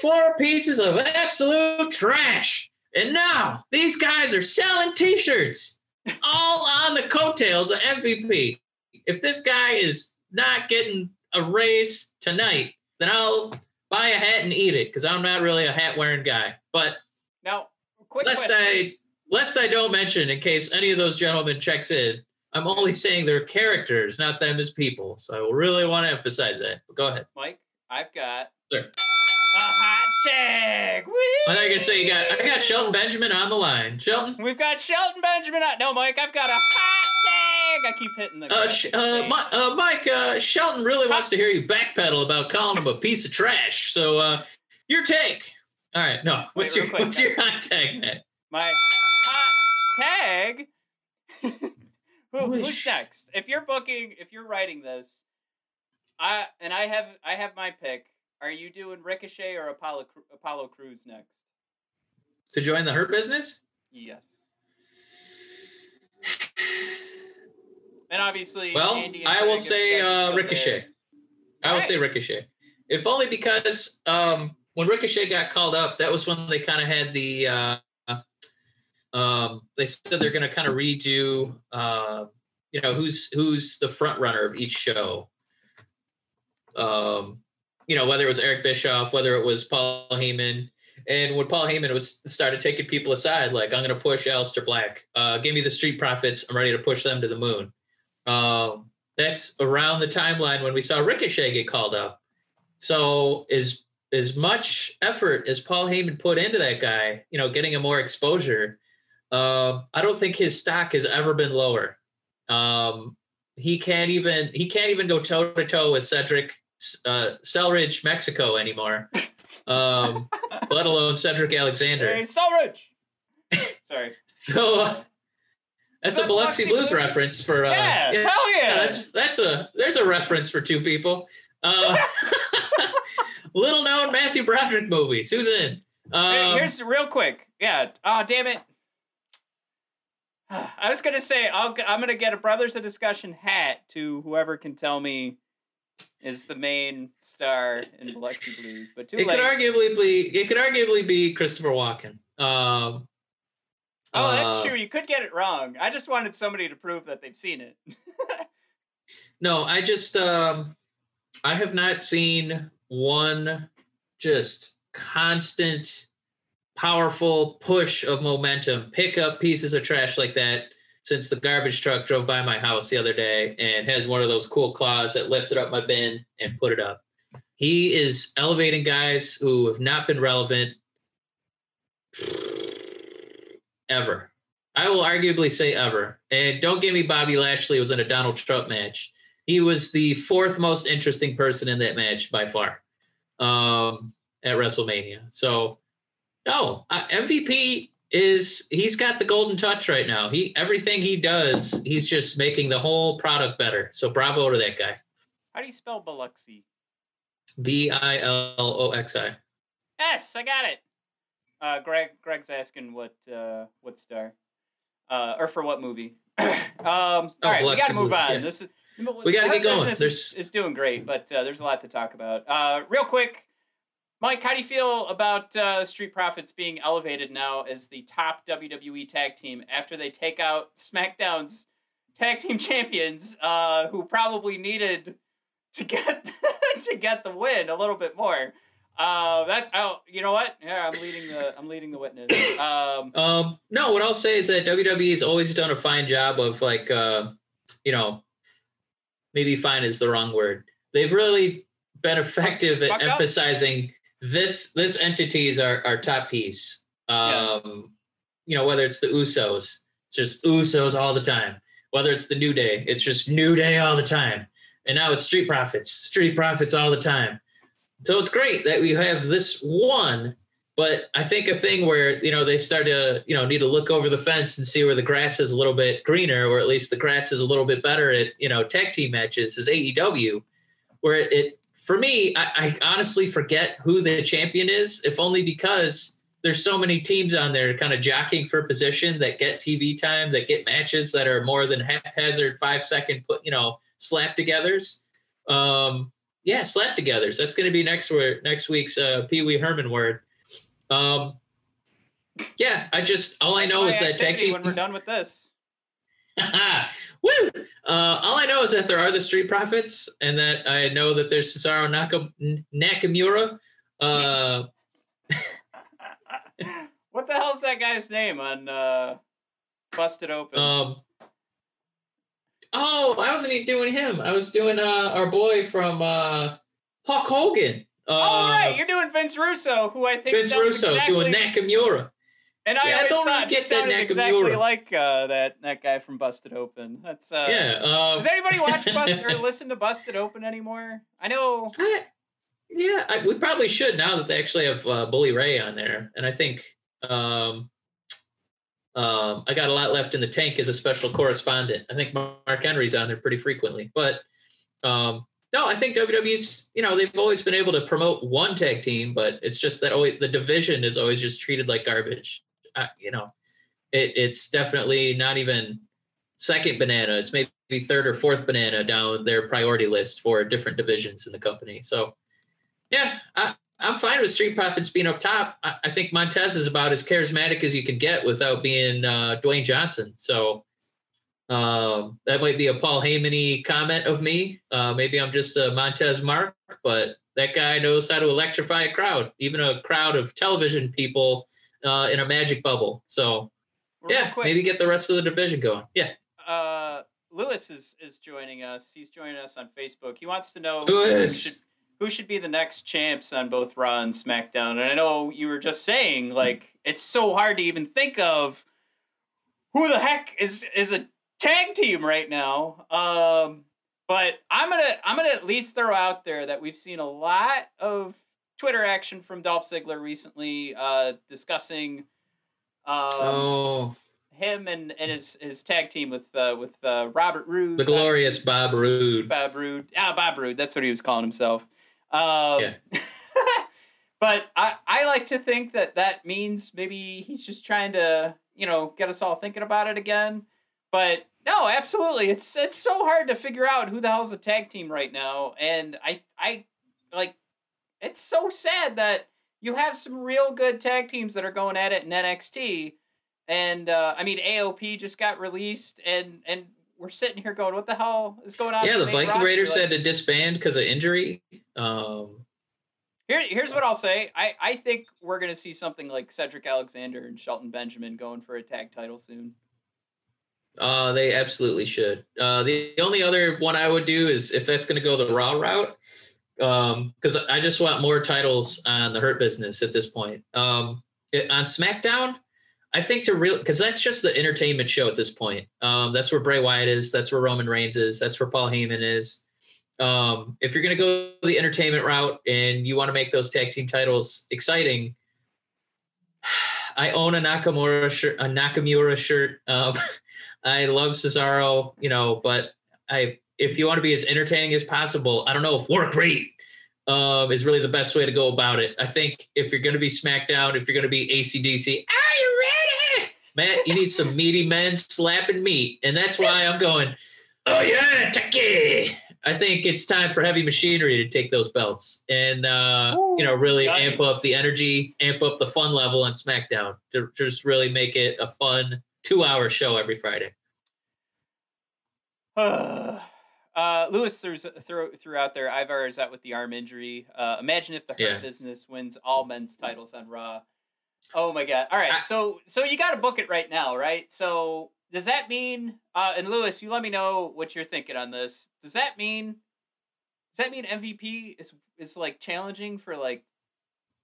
Four pieces of absolute trash. And now these guys are selling t-shirts all on the coattails of MVP. If this guy is not getting a raise tonight, then I'll buy a hat and eat it because I'm not really a hat wearing guy. But Now, quick lest question. I lest I don't mention, in case any of those gentlemen checks in, I'm only saying they're characters, not them as people. So I really want to emphasize that. But go ahead. Mike, I've got Sure. a hot tag. I thought you were gonna say you got I got Shelton Benjamin on the line. Shelton, We've got Shelton Benjamin. on- No, Mike, I've got a hot tag. I keep hitting the. uh, Sh- uh, Mi- uh, Mike, uh, Shelton really wants to hear you backpedal about calling him a piece of trash. So uh, your take. All right, no. What's Wait, your quick. what's your hot tag, man? my hot tag. Who, who's next? If you're booking, if you're writing this, I and I have I have my pick. Are you doing Ricochet or Apollo Apollo Crews next? To join the Hurt Business? Yes. And obviously, Well, Andy and I will say uh, Ricochet. there- I will Alright. say Ricochet. If only because um, when Ricochet got called up, that was when they kind of had the. Uh, um, they said they're going to kind of redo. Uh, you know who's who's the front runner of each show. Um, you know whether it was Eric Bischoff, whether it was Paul Heyman, and when Paul Heyman was started taking people aside, like I'm going to push Aleister Black. Uh, give me the Street Profits. I'm ready to push them to the moon. Um, that's around the timeline when we saw Ricochet get called up. So as as much effort as Paul Heyman put into that guy, you know, getting him more exposure, um, I don't think his stock has ever been lower. Um, he can't even he can't even go toe to toe with Cedric uh, Selridge Mexico anymore, um, let alone Cedric Alexander. Hey, so rich. Sorry. So uh, that's a that Biloxi Biloxi Blues Blues? reference for uh, yeah, yeah, hell yeah. yeah, that's that's a there's a reference for two people. Uh, little known Matthew Broderick movies. Who's in? Um, Here's real quick. Yeah. Oh, damn it. I was gonna say I'll, I'm gonna get a Brothers of Discussion hat to whoever can tell me is the main star in Biloxi Blues, but too it late. could arguably be it could arguably be Christopher Walken. Um, oh, that's uh, true. You could get it wrong. I just wanted somebody to prove that they've seen it. No, I just um, I have not seen one just constant, powerful push of momentum pick up pieces of trash like that since the garbage truck drove by my house the other day and had one of those cool claws that lifted up my bin and put it up. He is elevating guys who have not been relevant ever. I will arguably say ever. And don't give me Bobby Lashley was in a Donald Trump match. He was the fourth most interesting person in that match by far um, at WrestleMania. So, no, uh, MVP is he's got the golden touch right now. He everything he does, he's just making the whole product better. So, bravo to that guy. How do you spell Biloxi? B I L O X I. Yes, I got it. Uh, Greg, Greg's asking what uh, what star, uh, or for what movie. um, all right, we got to move movies, on. yeah. This is We gotta Hurt get going. There's- is doing great, but uh, there's a lot to talk about. Uh, real quick, Mike, how do you feel about uh, Street Profits being elevated now as the top WWE tag team after they take out SmackDown's tag team champions, uh, who probably needed to get to get the win a little bit more? Uh, that's oh, you know what? Yeah, I'm leading the I'm leading the witness. Um, Um, no, what I'll say is that WWE has always done a fine job of like, uh, you know, maybe fine is the wrong word. They've really been effective at Fucked up? emphasizing this this entity is our, our top piece. Um, you know, whether it's the Usos, it's just Usos all the time. Whether it's the New Day, it's just New Day all the time. And now it's Street Profits, Street Profits all the time. So it's great that we have this one but I think a thing where you know they start to you know need to look over the fence and see where the grass is a little bit greener, or at least the grass is a little bit better at you know tag team matches is AEW, where it, it for me I, I honestly forget who the champion is, if only because there's so many teams on there kind of jockeying for position that get TV time, that get matches that are more than haphazard five second put you know slap togethers. Um, yeah, slap togethers. That's going to be next word next week's uh, Pee Wee Herman word. Um, yeah, I just all I know my is that tag team. when we're done with this. Woo! Uh, all I know is that there are the Street Profits, and that I know that there's Cesaro Naka, Nakamura. Uh, what the hell's that guy's name on uh, Busted Open? um, oh, I wasn't even doing him. I was doing uh, our boy from uh, Hulk Hogan. Uh, oh right, you're doing Vince Russo, who I think Vince Russo exactly, doing Nakamura. And I Yeah, I don't really get that sounded exactly like uh, that that guy from Busted Open. That's uh, yeah. Uh, Does anybody watch Busted or listen to Busted Open anymore? I know. I, yeah, I, we probably should now that they actually have uh, Bully Ray on there, and I think um, um, I got a lot left in the tank as a special correspondent. I think Mark Henry's on there pretty frequently, but um, no, I think WWE's you know they've always been able to promote one tag team, but it's just that always the division is always just treated like garbage. I, you know, it, it's definitely not even second banana. It's maybe third or fourth banana down their priority list for different divisions in the company. So, yeah, I, I'm fine with Street Profits being up top. I, I think Montez is about as charismatic as you can get without being uh, Dwayne Johnson. So, um, that might be a Paul Heyman comment of me. Uh, maybe I'm just a Montez mark, but that guy knows how to electrify a crowd, even a crowd of television people uh, in a magic bubble. So, Real yeah, quick, maybe get the rest of the division going. Yeah. uh, Lewis is is joining us. He's joining us on Facebook. He wants to know Lewis. should who should be the next champs on both Raw and SmackDown. And I know you were just saying like it's so hard to even think of who the heck is is a tag team right now. Um, but I'm gonna I'm gonna at least throw out there that we've seen a lot of Twitter action from Dolph Ziggler recently, uh, discussing um, oh, him and, and his, his tag team with uh, with uh, Robert Roode, the glorious Bob Roode. Bob Roode. Ah, Bob Roode. That's what he was calling himself. Um, Yeah. but I, I like to think that that means maybe he's just trying to, you know, get us all thinking about it again. But no, absolutely. It's it's so hard to figure out who the hell's a tag team right now. And I I like it's so sad that you have some real good tag teams that are going at it in NXT. And uh, I mean AOP just got released and and we're sitting here going, what the hell is going on? Yeah, the Viking roster? Raiders Like, had to disband because of injury. Um, Here, here's what I'll say. I, I think we're gonna see something like Cedric Alexander and Shelton Benjamin going for a tag title soon. Uh, they absolutely should. Uh, the, only other one I would do is if that's going to go the Raw route, because I just want more titles on the Hurt Business at this point. Um, it- on SmackDown, I think to real because that's just the entertainment show at this point. Um, that's where Bray Wyatt is. That's where Roman Reigns is. That's where Paul Heyman is. Um, if you're going to go the entertainment route and you want to make those tag team titles exciting, I own a Nakamura shirt, a Nakamura shirt. Um, I love Cesaro, you know, but I if you want to be as entertaining as possible, I don't know if work rate um, is really the best way to go about it. I think if you're going to be SmackDown, if you're going to be ACDC, are you ready? Matt, you need some meaty men slapping meat. And that's why I'm going, oh, yeah, Taki. I think it's time for heavy machinery to take those belts and, uh, you know, really nice. amp up the energy, amp up the fun level on SmackDown to just really make it a fun two hour show every Friday. uh, Lewis threw, threw, threw out there Ivar is out with the arm injury. Uh, imagine if the Hurt Yeah. Business wins all men's titles on Raw. Oh my god! All right, I- so so you got to book it right now, right? So does that mean? Uh, and Lewis, you let me know what you're thinking on this. Does that mean? Does that mean MVP is is like challenging for like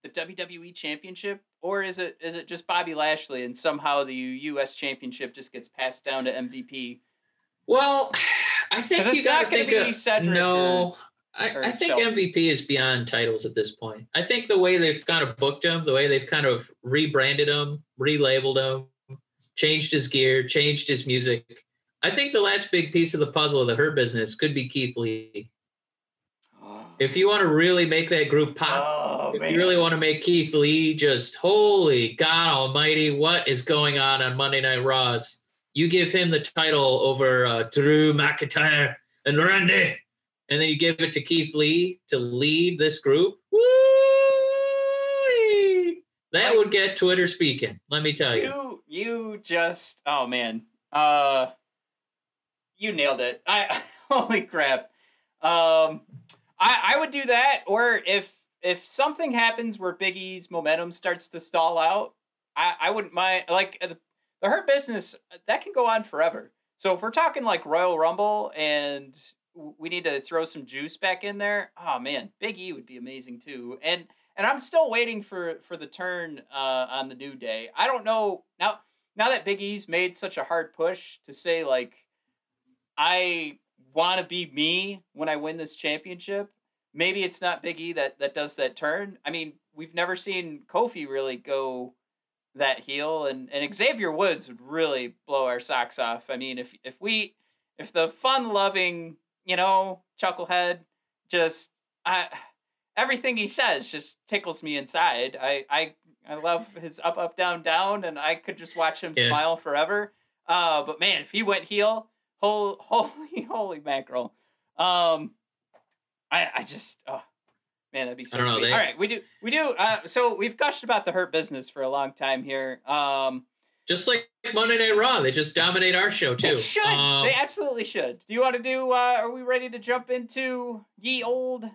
the WWE Championship, or is it is it just Bobby Lashley and somehow the U.S. Championship just gets passed down to MVP? Well, I think you got to think be of, Cedric no. I, or I think Shelton. MVP is beyond titles at this point. I think the way they've kind of booked him, the way they've kind of rebranded him, relabeled him, changed his gear, changed his music. I think the last big piece of the puzzle of the Hurt Business could be Keith Lee. If you want to really make that group pop, oh if man, you really want to make Keith Lee just holy God Almighty, what is going on on Monday Night Raws? You give him the title over uh, Drew McIntyre and Randy, and then you give it to Keith Lee to lead this group. Woo-wee. That would get Twitter speaking. Let me tell you. you you just oh man, uh, you nailed it. I holy crap. Um, I I would do that, or if if something happens where Big E's momentum starts to stall out, I I wouldn't mind like uh, the, the hurt business that can go on forever. So if we're talking like Royal Rumble and we need to throw some juice back in there, oh man, Big E would be amazing too. And and I'm still waiting for for the turn uh, on the new day. I don't know now. Now that Big E's made such a hard push to say like, I want to be me when I win this championship. Maybe it's not Big E that that does that turn. I mean, we've never seen Kofi really go that heel, and and Xavier Woods would really blow our socks off. I mean, if if we if the fun loving you know chucklehead just I everything he says just tickles me inside. I I I love his up up down down, and I could just watch him Yeah. smile forever. Uh, but man, if he went heel, holy holy holy mackerel. Um, I I just oh man, that'd be so I don't know, they- All right, we do we do. Uh, so we've gushed about the hurt business for a long time here. Um, Just like Monday Night Raw, they just dominate our show they too. should Um, they absolutely should. Do you want to do? Uh, are we ready to jump into ye old?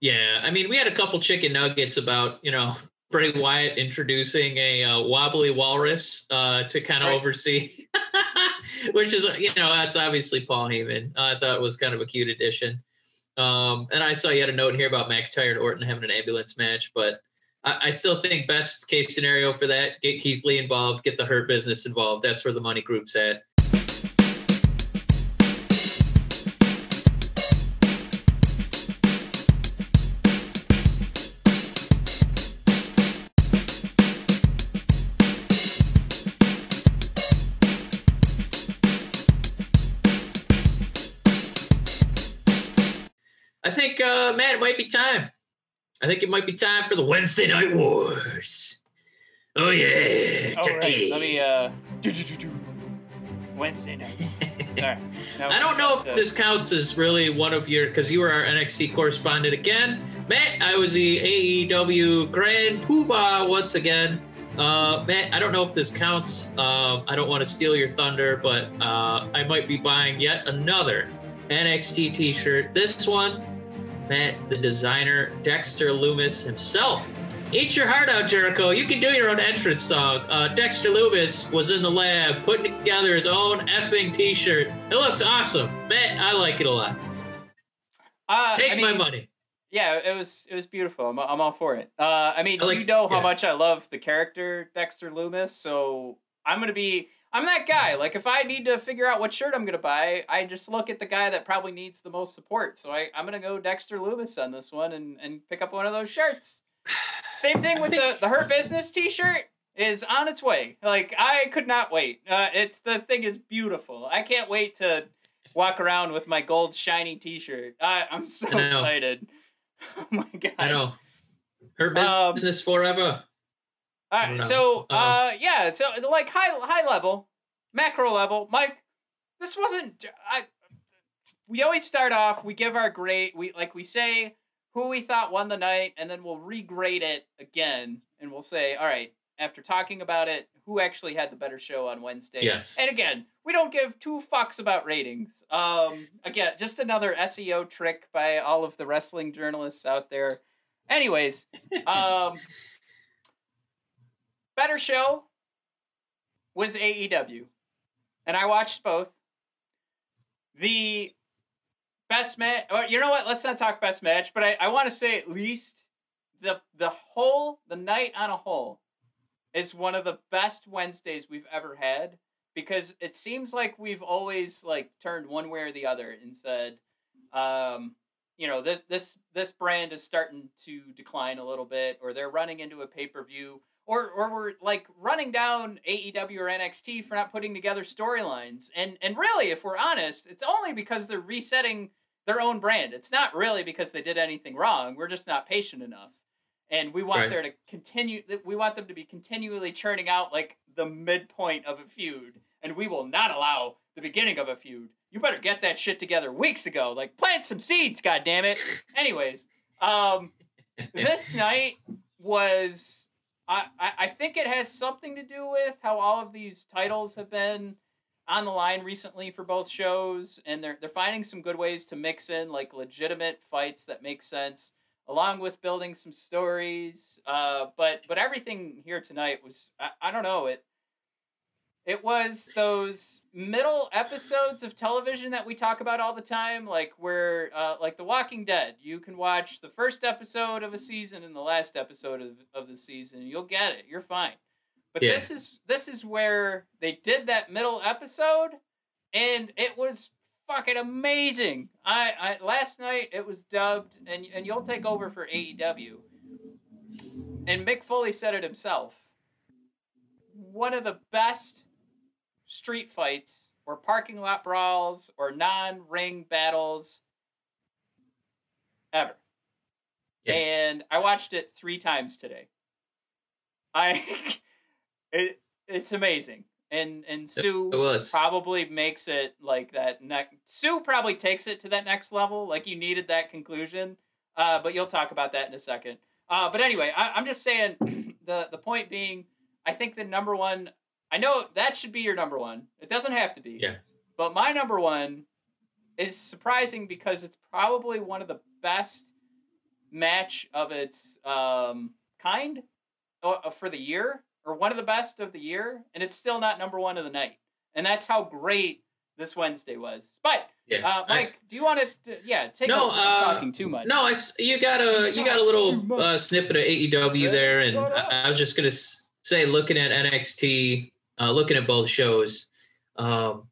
Yeah, I mean, we had a couple chicken nuggets about you know Bray Wyatt introducing a uh, wobbly walrus uh, to kind of Right. oversee, which is you know that's obviously Paul Heyman. I thought was kind of a cute addition. Um, and I saw you had a note in here about McIntyre and Orton having an ambulance match, but I, I still think best case scenario for that get Keith Lee involved, get the Hurt Business involved. That's where the money group's at. Might be time. I think it might be time for the Wednesday Night Wars. Oh yeah, turkey. right, let me uh. Wednesday night. Sorry. No, I don't know if uh, this counts as really one of your because you were our NXT correspondent again. Matt, I was the AEW Grand Poobah once again. Uh, Matt, I don't know if this counts. Um, I don't want to steal your thunder, but uh, I might be buying yet another NXT T-shirt. This one, Matt, the designer Dexter Loomis himself. Eat your heart out, Jericho. You can do your own entrance song. Uh, Dexter Loomis was in the lab putting together his own effing T-shirt. It looks awesome, Matt. I like it a lot. Uh, Take I my money. Yeah, it was it was beautiful. I'm, I'm all for it. Uh, I mean, I like- you know how yeah. much I love the character Dexter Loomis, so I'm gonna be I'm that guy. Like if I need to figure out what shirt I'm gonna buy, I just look at the guy that probably needs the most support. So I I'm gonna go Dexter Loomis on this one and and pick up one of those shirts. Same thing with the the Hurt Business T-shirt is on its way. Like I could not wait. Uh, it's the thing is beautiful. I can't wait to walk around with my gold shiny T-shirt. I I'm so excited. Oh my god. I know. Her Um, business forever. All right, so Uh, uh, yeah, so like high high level, macro level, Mike. This wasn't. I. We always start off. We give our grade. We like we say who we thought won the night, and then we'll regrade it again, and we'll say, all right, after talking about it, who actually had the better show on Wednesday? Yes. And again, we don't give two fucks about ratings. Um, again, just another SEO trick by all of the wrestling journalists out there. Anyways, um, better show was AEW, and I watched both. The best match, or you know what? Let's not talk best match, but I, I want to say at least the the whole the night on a whole is one of the best Wednesdays we've ever had because it seems like we've always like turned one way or the other and said, um, you know, this this this brand is starting to decline a little bit, or they're running into a pay per view, or or we're like running down AEW or NXT for not putting together storylines. And and really, if we're honest, it's only because they're resetting their own brand. It's not really because they did anything wrong. We're just not patient enough. And we want Right. there to continue. We want them to be continually churning out like the midpoint of a feud, and we will not allow the beginning of a feud. You better get that shit together weeks ago. Like plant some seeds, god damn it. Anyways, um, this night was I, I think it has something to do with how all of these titles have been on the line recently for both shows, and they're they're finding some good ways to mix in like legitimate fights that make sense, along with building some stories. Uh, but but everything here tonight was I, I don't know it. It was those middle episodes of television that we talk about all the time, like where, uh, like The Walking Dead. You can watch the first episode of a season and the last episode of, of the season. You'll get it. You're fine. But Yeah. this is this is where they did that middle episode, and it was fucking amazing. I, I last night it was dubbed, and and you'll take over for AEW. And Mick Foley said it himself. One of the best street fights or parking lot brawls or non-ring battles ever. Yeah. And I watched it 3 times today. I it it's amazing. And and Sue probably makes it like that next Sue probably takes it to that next level like you needed that conclusion. Uh but you'll talk about that in a second. Uh but anyway, I, I'm just saying the the point being I think the number one I know that should be your number one. It doesn't have to be. Yeah. But my number one is surprising because it's probably one of the best match of its um, kind uh, for the year, or one of the best of the year, and it's still not number one of the night. And that's how great this Wednesday was. But Yeah. uh, I- Mike, do you want to? Yeah, take No, uh, talking too much. No, I you got a you got a little uh, snippet of AEW there, and I, I was just gonna say, looking at NXT, uh, looking at both shows, um,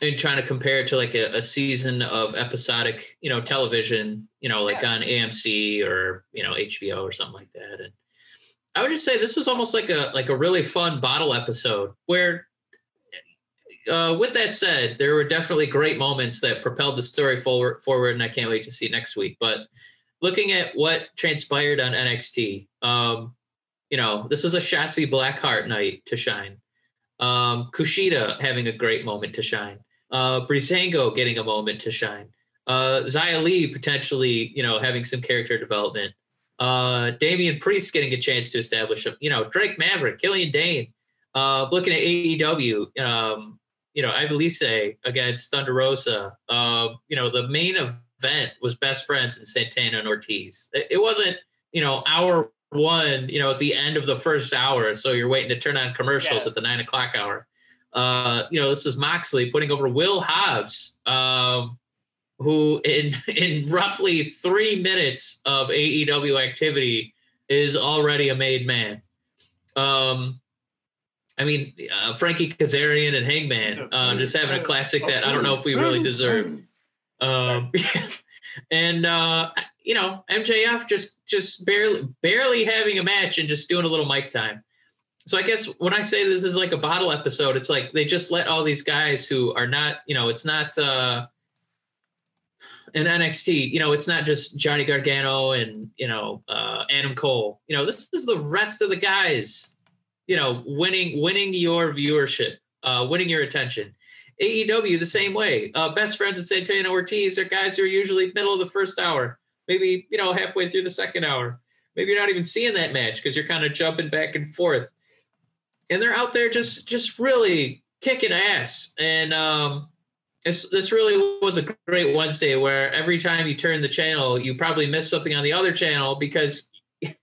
and trying to compare it to like a, a season of episodic, you know, television, you know, like Yeah. on AMC or you know HBO or something like that, and I would just say this was almost like a like a really fun bottle episode where. Uh, with that said, there were definitely great moments that propelled the story forward, forward, and I can't wait to see next week. But looking at what transpired on NXT, um, you know, this was a Shotzi Blackheart night to shine. Um, Kushida having a great moment to shine. Uh, Breezango getting a moment to shine. Uh, Xia Li potentially, you know, having some character development. Uh, Damian Priest getting a chance to establish him. You know, Drake Maverick, Killian Dain. Uh, looking at AEW, um, you know, Ivelisse against Thunder Rosa. Uh, you know, the main event was best friends and Santana and Ortiz. It, it wasn't, you know, hour one, you know, at the end of the first hour. So you're waiting to turn on commercials Yeah. at the nine o'clock hour. Uh, you know, this is Moxley putting over Will Hobbs, um, who in in roughly three minutes of AEW activity is already a made man. Um, I mean, uh, Frankie Kazarian and Hangman uh, just having a classic that I don't know if we really deserve. Um, and uh, you know, MJF just just barely barely having a match and just doing a little mic time. So I guess when I say this is like a bottle episode, it's like they just let all these guys who are not, you know, it's not uh in NXT, you know, it's not just Johnny Gargano and you know uh, Adam Cole. You know, this is the rest of the guys. You know, winning winning your viewership, uh, winning your attention. AEW the same way. Uh, best friends at Santana Ortiz are guys who are usually middle of the first hour, maybe you know halfway through the second hour. Maybe you're not even seeing that match because you're kind of jumping back and forth, and they're out there just just really kicking ass. And um, this this really was a great Wednesday where every time you turn the channel, you probably missed something on the other channel because you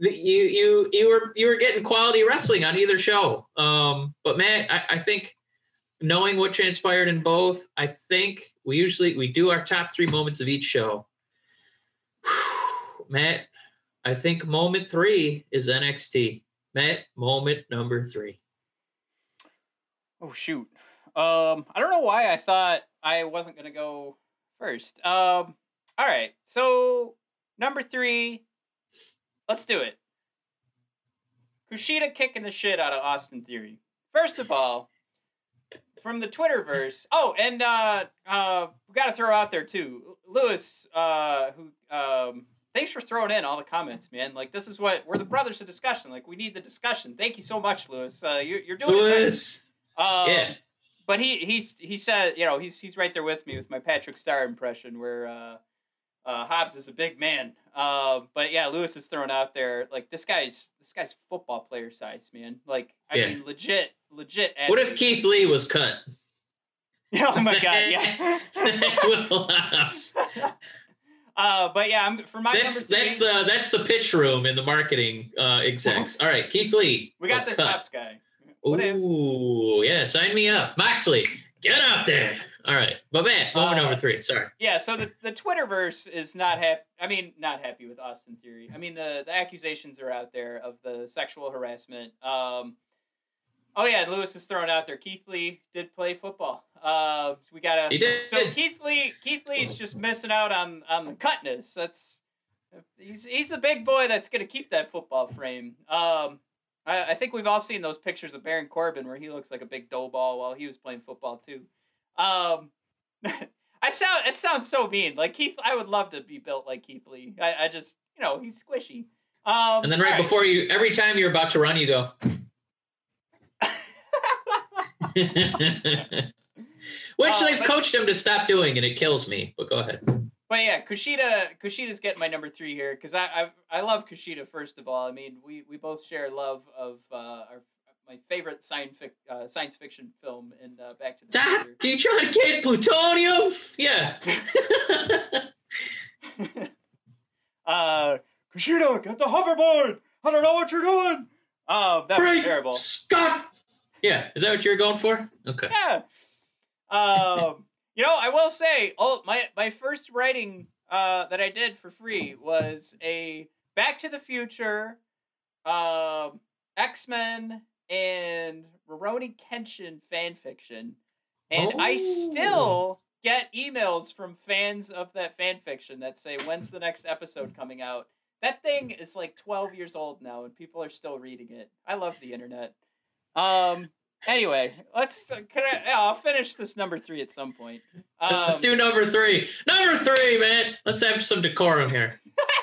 you you were you were getting quality wrestling on either show. Um, but man, I, I think knowing what transpired in both, I think we usually we do our top three moments of each show. Matt, I think moment three is NXT. Matt, moment number three. Oh shoot. Um, I don't know why I thought I wasn't gonna go first. Um, all right. So number three, let's do it. Kushida kicking the shit out of Austin Theory. First of all, from the Twitterverse. Oh, and uh, uh, we got to throw out there too, Lewis. Uh, who? Um, thanks for throwing in all the comments, man. Like this is what we're the brothers of discussion. Like we need the discussion. Thank you so much, Lewis. Uh, you, you're doing Lewis. Um, yeah. But he he's he said you know he's he's right there with me with my Patrick Star impression where uh, uh, Hobbs is a big man. Uh, but yeah, Lewis is thrown out there like this guy's this guy's football player size, man. Like I Yeah. mean, legit, legit. What if. Keith Lee was cut? oh my god, yeah. that's Will Hobbs. uh, but yeah, I'm for my That's three. that's the that's the pitch room in the marketing uh, execs. All right, Keith Lee. we got oh, this cut. Hobbs guy. What if- Ooh, yeah, sign me up, Moxley. Get up there. All right, but man, moment Uh, number three. Sorry. Yeah, so the the Twitterverse is not happy. I mean, not happy with Austin Theory. I mean, the the accusations are out there of the sexual harassment. Um, oh yeah, Lewis is thrown out there. Keith Lee did play football. Uh, we gotta. He did. So Keith Lee, Keith Lee's just missing out on on the cutness. That's he's he's the big boy that's gonna keep that football frame. Um, I, I think we've all seen those pictures of Baron Corbin where he looks like a big dough ball while he was playing football too. Um, I sound it sounds so mean. Like Keith, I would love to be built like Keith Lee. I, I just you know he's squishy. Um, And then right all before you, every time you're about to run, you go. Which Uh, they've coached him to stop doing, and it kills me. But go ahead. But yeah, Kushida Kushida's getting my number three here because I, I I love Kushida first of all. I mean we, we both share love of uh, our my favorite science fic, uh, science fiction film in uh, Back to the Stop! Future. You trying to get plutonium? Yeah. uh, Kushida, get the hoverboard. I don't know what you're doing. Um, that was terrible. Scott. Yeah, is that what you were going for? Okay. Yeah. Um, you know, I will say, oh, my my first writing uh that I did for free was a Back to the Future, um, X Men, and Rurouni Kenshin fan fiction, and I Oh. still get emails from fans of that fan fiction that say, "When's the next episode coming out?" That thing is like twelve years old now, and people are still reading it. I love the internet. Um. Anyway, let's. uh, Can I? Yeah, I'll finish this number three at some point. Um, Let's do number three. Number three, man. Let's have some decorum here.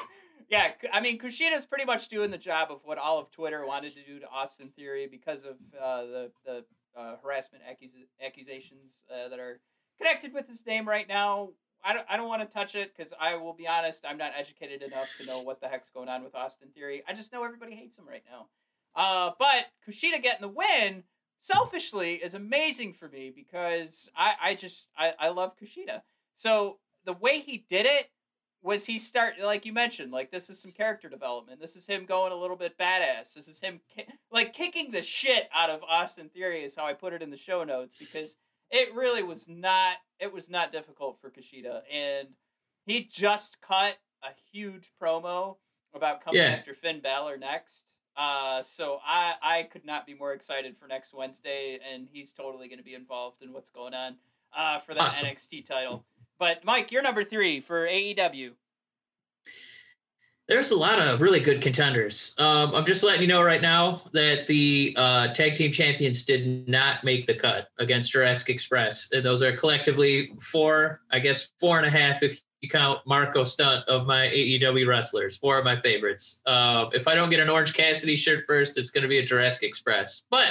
yeah, I mean, Kushida's pretty much doing the job of what all of Twitter wanted to do to Austin Theory because of uh, the the uh, harassment accus- accusations uh, that are connected with his name right now. I don't, I don't want to touch it because I will be honest, I'm not educated enough to know what the heck's going on with Austin Theory. I just know everybody hates him right now. Uh, but Kushida getting the win, selfishly, is amazing for me because I, I just I, I love Kushida. So the way he did it was he start like you mentioned like this is some character development this is him going a little bit badass this is him ki- like kicking the shit out of austin theory is how i put it in the show notes because it really was not it was not difficult for kushida and he just cut a huge promo about coming Yeah. after finn Balor next uh, so I, I could not be more excited for next Wednesday, and he's totally going to be involved in what's going on uh, for that Awesome. NXT title. But Mike, you're number three for AEW. There's a lot of really good contenders. Um, I'm just letting you know right now that the uh, tag team champions did not make the cut against Jurassic Express. And those are collectively four, I guess four and a half if you count Marco Stunt of my AEW wrestlers. Four of my favorites. Uh, if I don't get an Orange Cassidy shirt first, it's going to be a Jurassic Express. But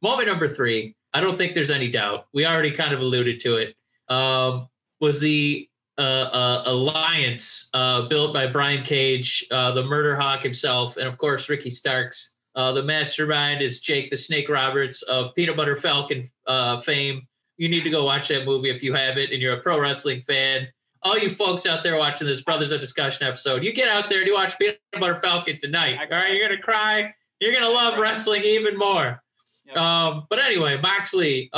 moment number three, I don't think there's any doubt. We already kind of alluded to it. Um, was the uh, uh, alliance uh, built by Brian Cage, uh, the Murder Hawk himself, and of course Ricky Starks. Uh, the mastermind is Jake the Snake Roberts of Peanut Butter Falcon uh, fame. You need to go watch that movie if you haven't, and you're a pro wrestling fan. All you folks out there watching this Brothers of Discussion episode, you get out there and you watch Peanut Butter Falcon tonight. All right, you're gonna cry. You're gonna love wrestling even more. Yep. Um, but anyway, Moxley,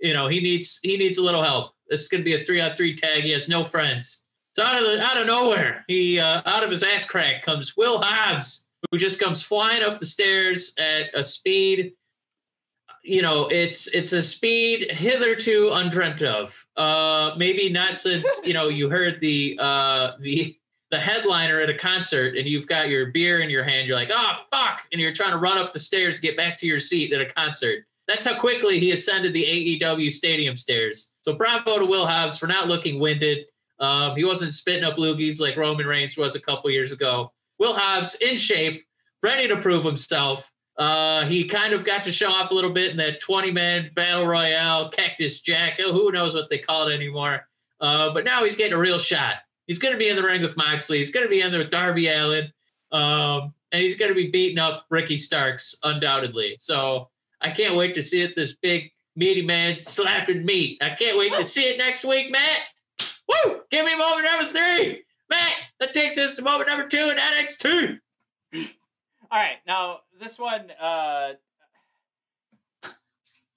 you know he needs he needs a little help. This is going to be a three on three tag. He has no friends. So out of the out of nowhere, he uh, out of his ass crack comes Will Hobbs, who just comes flying up the stairs at a speed. You know, it's it's a speed hitherto undreamt of. Uh, maybe not since you know you heard the uh, the the headliner at a concert and you've got your beer in your hand. You're like, oh fuck, and you're trying to run up the stairs to get back to your seat at a concert. That's how quickly he ascended the AEW stadium stairs. So bravo to Will Hobbs for not looking winded. Um, he wasn't spitting up loogies like Roman Reigns was a couple years ago. Will Hobbs in shape, ready to prove himself. Uh, he kind of got to show off a little bit in that 20 man battle royale, Cactus Jack. Oh, who knows what they call it anymore. Uh, but now he's getting a real shot. He's going to be in the ring with Moxley. He's going to be in there with Darby Allin. Um, and he's going to be beating up Ricky Starks, undoubtedly. So I can't wait to see it. This big meaty man slapping meat. I can't wait to see it next week, Matt. Woo! Give me moment number three. Matt, that takes us to moment number two in NXT. All right, now this one, uh,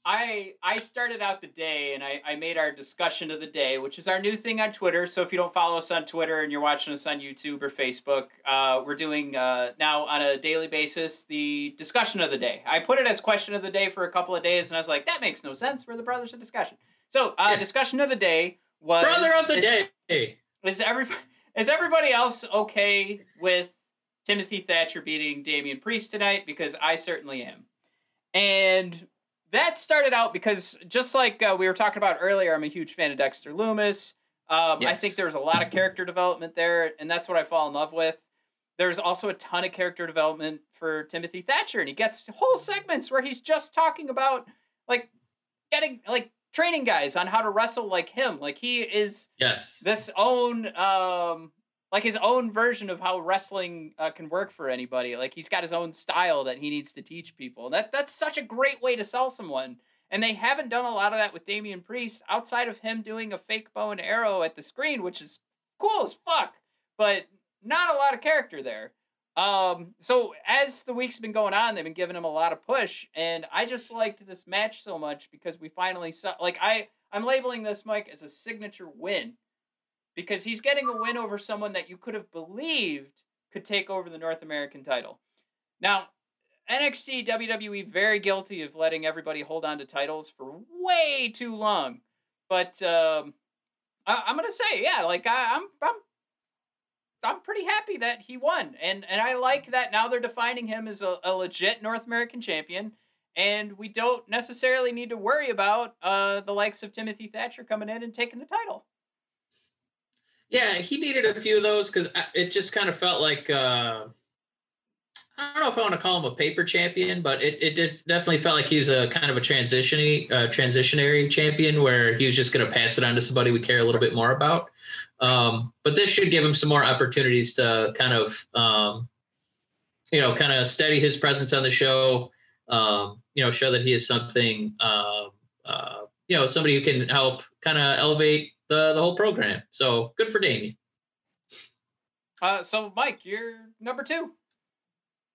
I I started out the day and I, I made our discussion of the day, which is our new thing on Twitter. So if you don't follow us on Twitter and you're watching us on YouTube or Facebook, uh, we're doing uh, now on a daily basis the discussion of the day. I put it as question of the day for a couple of days, and I was like, that makes no sense. We're the brothers of discussion. So uh, discussion of the day was brother of the is, day. Is every is everybody else okay with Timothy Thatcher beating Damian Priest tonight? Because I certainly am. And that started out because just like uh, we were talking about earlier, I'm a huge fan of Dexter Loomis. Um, yes. I think there's a lot of character development there, and that's what I fall in love with. There's also a ton of character development for Timothy Thatcher, and he gets whole segments where he's just talking about like getting like training guys on how to wrestle like him. Like he is yes this own um like his own version of how wrestling uh, can work for anybody. Like he's got his own style that he needs to teach people. That that's such a great way to sell someone. And they haven't done a lot of that with Damian Priest outside of him doing a fake bow and arrow at the screen, which is cool as fuck, but not a lot of character there. Um, so as the weeks been going on, they've been giving him a lot of push, and I just liked this match so much because we finally saw. Like I, I'm labeling this Mike as a signature win because he's getting a win over someone that you could have believed could take over the North American title. Now, NXT, WWE, very guilty of letting everybody hold on to titles for way too long. But um, I, am gonna say, yeah, like I, I'm, I'm, I'm pretty happy that he won, and and I like that now they're defining him as a, a legit North American champion, and we don't necessarily need to worry about uh, the likes of Timothy Thatcher coming in and taking the title. Yeah, he needed a few of those because it just kind of felt like uh, I don't know if I want to call him a paper champion, but it, it did definitely felt like he was a kind of a transitionary uh, transitionary champion where he was just going to pass it on to somebody we care a little bit more about. Um, but this should give him some more opportunities to kind of um, you know kind of steady his presence on the show. Um, you know, show that he is something. Uh, uh, you know, somebody who can help kind of elevate the the whole program. So good for Damian. Uh, so Mike, you're number two.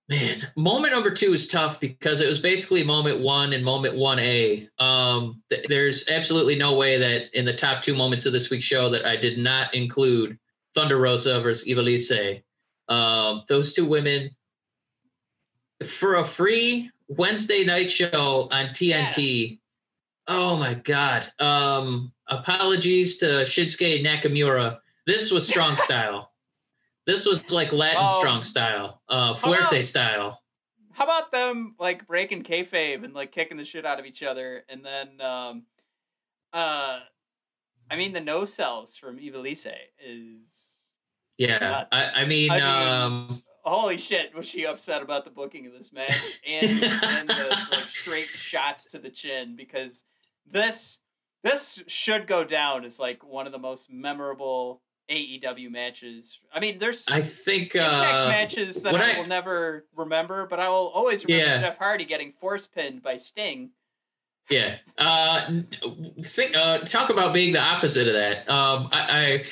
Man, moment number two is tough because it was basically moment one and moment one A. Um, th- there's absolutely no way that in the top two moments of this week's show that I did not include Thunder Rosa versus Ivelisse. Um, those two women for a free Wednesday night show on TNT. Yeah. Oh my God. Um, apologies to Shinsuke Nakamura. This was strong style. This was like Latin Oh. strong style, uh, fuerte about- style. How about them like breaking kayfabe and like kicking the shit out of each other, and then, um, uh, I mean the no cells from Ivelisse is Yeah, nuts. I, I mean, I mean- um, holy shit was she upset about the booking of this match and and the like straight shots to the chin because this this should go down as like one of the most memorable AEW matches. I mean, there's I think uh, matches that I, I- will never remember, but I will always remember Yeah. Jeff Hardy getting force pinned by Sting. Yeah. Uh, think, uh, talk about being the opposite of that. Um, I, I,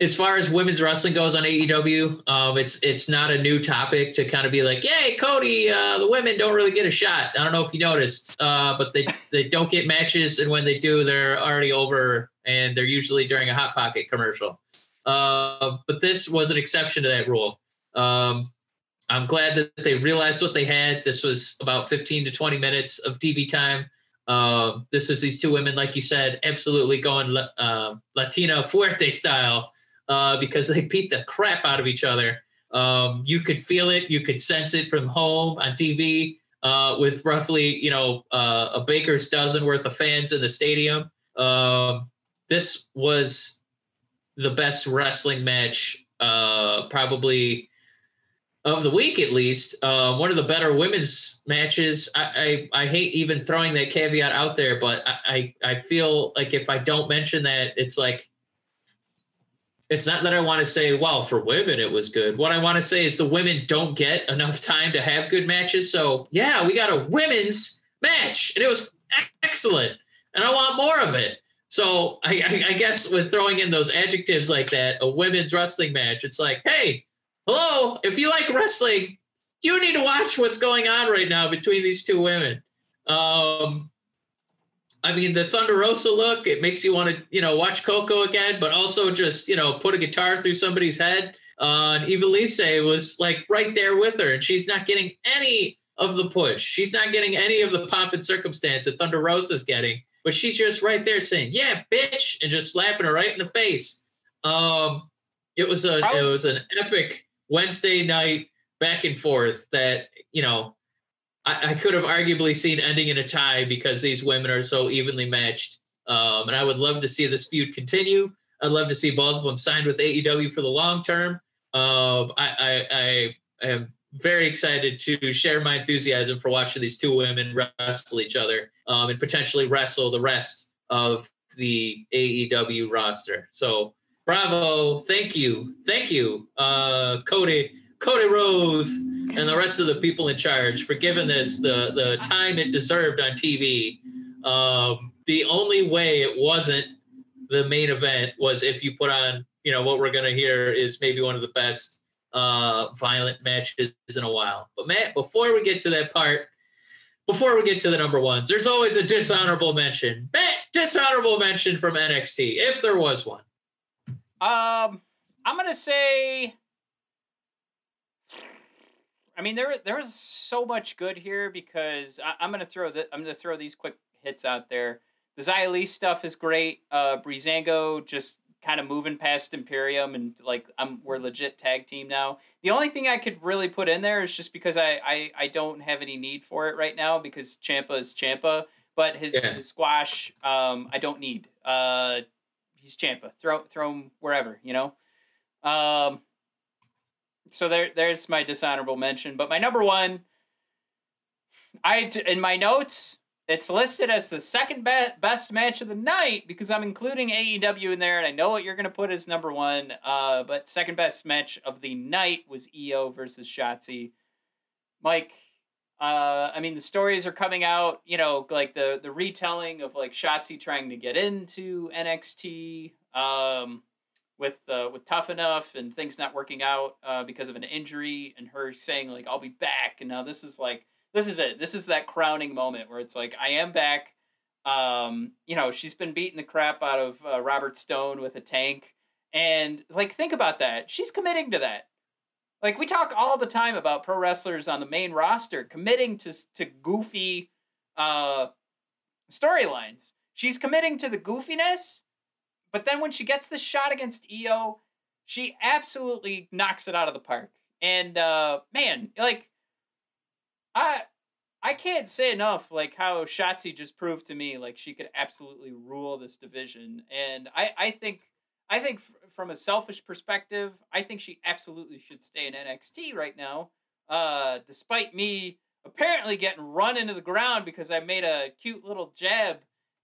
as far as women's wrestling goes on AEW, um, it's it's not a new topic to kind of be like, "Yay, Cody! Uh, the women don't really get a shot." I don't know if you noticed, uh, but they they don't get matches, and when they do, they're already over, and they're usually during a hot pocket commercial. Uh, but this was an exception to that rule. Um, I'm glad that they realized what they had. This was about 15 to 20 minutes of TV time. Um, this was these two women, like you said, absolutely going uh, Latina fuerte style uh, because they beat the crap out of each other. Um, you could feel it, you could sense it from home on TV uh, with roughly, you know, uh, a baker's dozen worth of fans in the stadium. Um, this was the best wrestling match, uh, probably of the week at least. Uh, one of the better women's matches. I, I I hate even throwing that caveat out there, but I, I I feel like if I don't mention that, it's like it's not that I want to say, well, for women it was good. What I want to say is the women don't get enough time to have good matches. So yeah, we got a women's match, and it was excellent, and I want more of it. So I, I, guess with throwing in those adjectives like that, a women's wrestling match, it's like, hey, hello, if you like wrestling, you need to watch what's going on right now between these two women. Um, I mean, the Thunder Rosa look, it makes you want to, you know, watch Coco again, but also just, you know, put a guitar through somebody's head. Uh, and Ivelisse was like right there with her, and she's not getting any of the push. She's not getting any of the pomp and circumstance that Thunder Rosa's getting, but she's just right there saying, "Yeah, bitch," and just slapping her right in the face. Um, it was a it was an epic Wednesday night back and forth that you know I, I could have arguably seen ending in a tie because these women are so evenly matched. Um, and I would love to see this feud continue. I'd love to see both of them signed with AEW for the long term. Um, I, I, I am very excited to share my enthusiasm for watching these two women wrestle each other um, and potentially wrestle the rest of the AEW roster. So bravo, thank you, thank you, uh, Cody, Cody Rhodes, and the rest of the people in charge for giving this the the time it deserved on TV. Um, the only way it wasn't the main event was if you put on, you know, what we're gonna hear is maybe one of the best uh, violent matches in a while. But Matt, before we get to that part, before we get to the number ones, there's always a dishonorable mention. Matt, dishonorable mention from NXT, if there was one. Um, I'm gonna say. I mean, there there was so much good here because I, I'm gonna throw the I'm gonna throw these quick hits out there. The Li stuff is great. Uh, Breezango just kind of moving past Imperium and like I'm we're legit tag team now. The only thing I could really put in there is just because I I, I don't have any need for it right now because Ciampa is Ciampa, but his, Yeah. his squash um I don't need. Uh, he's Ciampa. Throw throw him wherever you know. Um. So there there's my dishonorable mention, but my number one. I in my notes it's listed as the second be- best match of the night because I'm including AEW in there, and I know what you're gonna put as number one. Uh, but second best match of the night was Io versus Shotzi. Mike, uh, I mean the stories are coming out. You know, like the the retelling of like Shotzi trying to get into NXT. Um, with uh, with Tough Enough and things not working out uh, because of an injury, and her saying like I'll be back, and now this is like this is it. This is that crowning moment where it's like I am back. Um, you know, she's been beating the crap out of uh, Robert Stone with a tank, and like think about that. She's committing to that. Like we talk all the time about pro wrestlers on the main roster committing to to goofy uh, storylines. She's committing to the goofiness, but then when she gets the shot against Io, she absolutely knocks it out of the park. And uh man, like I I can't say enough like how Shotzi just proved to me like she could absolutely rule this division. And I I think I think f- from a selfish perspective, I think she absolutely should stay in NXT right now. Uh despite me apparently getting run into the ground because I made a cute little jab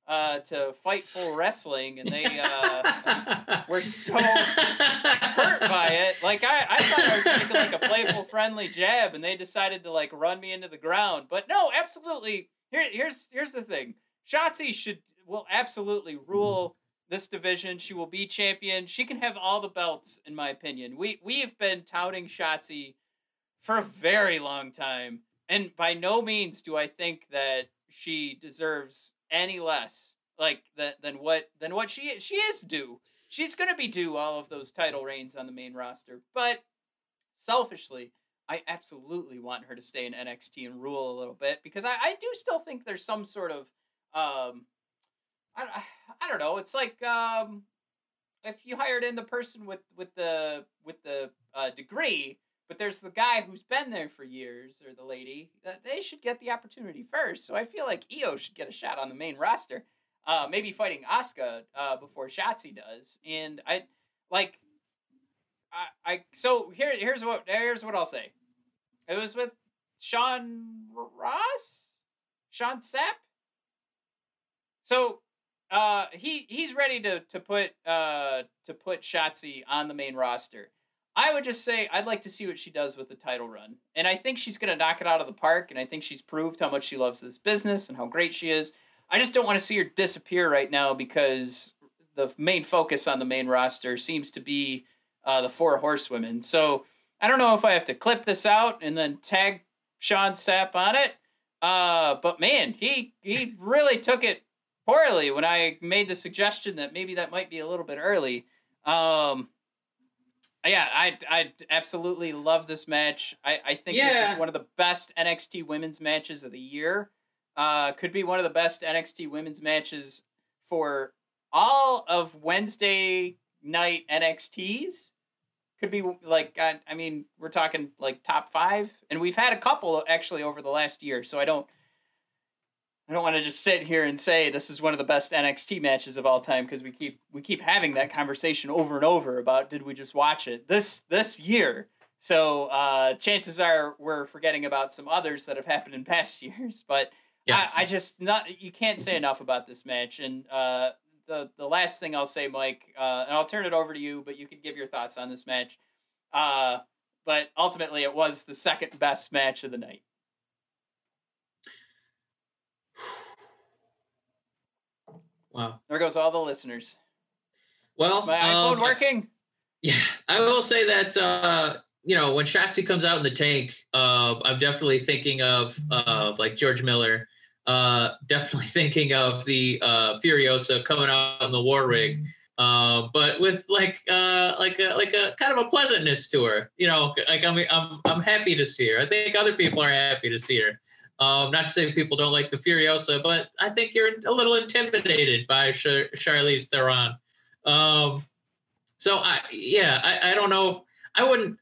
uh, to Fightful Wrestling, and they uh, were so hurt by it. Like I, I thought I was making like a playful, friendly jab, and they decided to like run me into the ground. But no, absolutely. Here, here's here's the thing. Shotzi should will absolutely rule this division. She will be champion. She can have all the belts, in my opinion. We we have been touting Shotzi for a very long time, and by no means do I think that she deserves any less like than than what than what she is. She is due. She's gonna be due all of those title reigns on the main roster. But selfishly, I absolutely want her to stay in NXT and rule a little bit because I, I do still think there's some sort of um I, I don't know. It's like um if you hired in the person with with the with the uh, degree, but there's the guy who's been there for years or the lady, they should get the opportunity first. So I feel like Io should get a shot on the main roster. Uh, maybe fighting Asuka uh, before Shotzi does. And I like I, I so here here's what here's what I'll say. It was with Sean Ross? Sean Sapp? So uh he he's ready to to put uh to put Shotzi on the main roster. I would just say I'd like to see what she does with the title run. And I think she's going to knock it out of the park. And I think she's proved how much she loves this business and how great she is. I just don't want to see her disappear right now because the main focus on the main roster seems to be uh, the four horsewomen. So I don't know if I have to clip this out and then tag Sean Sapp on it. Uh, but man, he he really took it poorly when I made the suggestion that maybe that might be a little bit early. Um, yeah, I I absolutely love this match. I I think yeah. this is one of the best NXT women's matches of the year. Uh, could be one of the best NXT women's matches for all of Wednesday night NXTs. Could be like I, I mean we're talking like top five, and we've had a couple actually over the last year. So I don't I don't want to just sit here and say this is one of the best NXT matches of all time because we keep we keep having that conversation over and over about did we just watch it this this year. So uh, chances are we're forgetting about some others that have happened in past years. But yes. I, I, just not you can't say enough about this match. And uh, the the last thing I'll say, Mike, uh, and I'll turn it over to you, but you can give your thoughts on this match. Uh, but ultimately, it was the second best match of the night. Wow. There goes all the listeners. Well, Is my iPhone um, working? Yeah, I will say that uh, you know when Shotzi comes out in the tank, uh, I'm definitely thinking of uh, like George Miller. Uh, definitely thinking of the uh, Furiosa coming out in the war rig, uh, but with like uh, like a like a kind of a pleasantness to her. You know, like I mean, I'm I'm happy to see her. I think other people are happy to see her. Um, not to say people don't like the Furiosa, but I think you're a little intimidated by Char- Charlize Theron. Um, so I, yeah, I, I don't know. I wouldn't,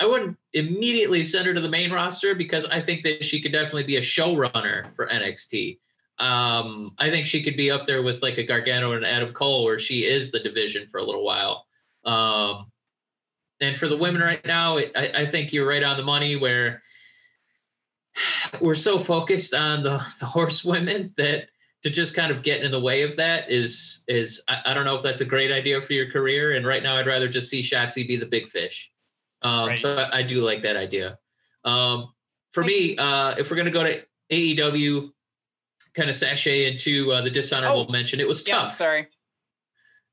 I wouldn't immediately send her to the main roster because I think that she could definitely be a showrunner for NXT. Um, I think she could be up there with like a Gargano and Adam Cole, where she is the division for a little while. Um, and for the women right now, it, I, I think you're right on the money where we're so focused on the, the horsewomen that to just kind of get in the way of that is is I, I, don't know if that's a great idea for your career. And right now, I'd rather just see Shotzi be the big fish. Um, right. So I, I, do like that idea. Um, for me, uh, if we're gonna go to AEW, kind of sashay into uh, the dishonorable oh, mention, it was tough. Yeah, sorry.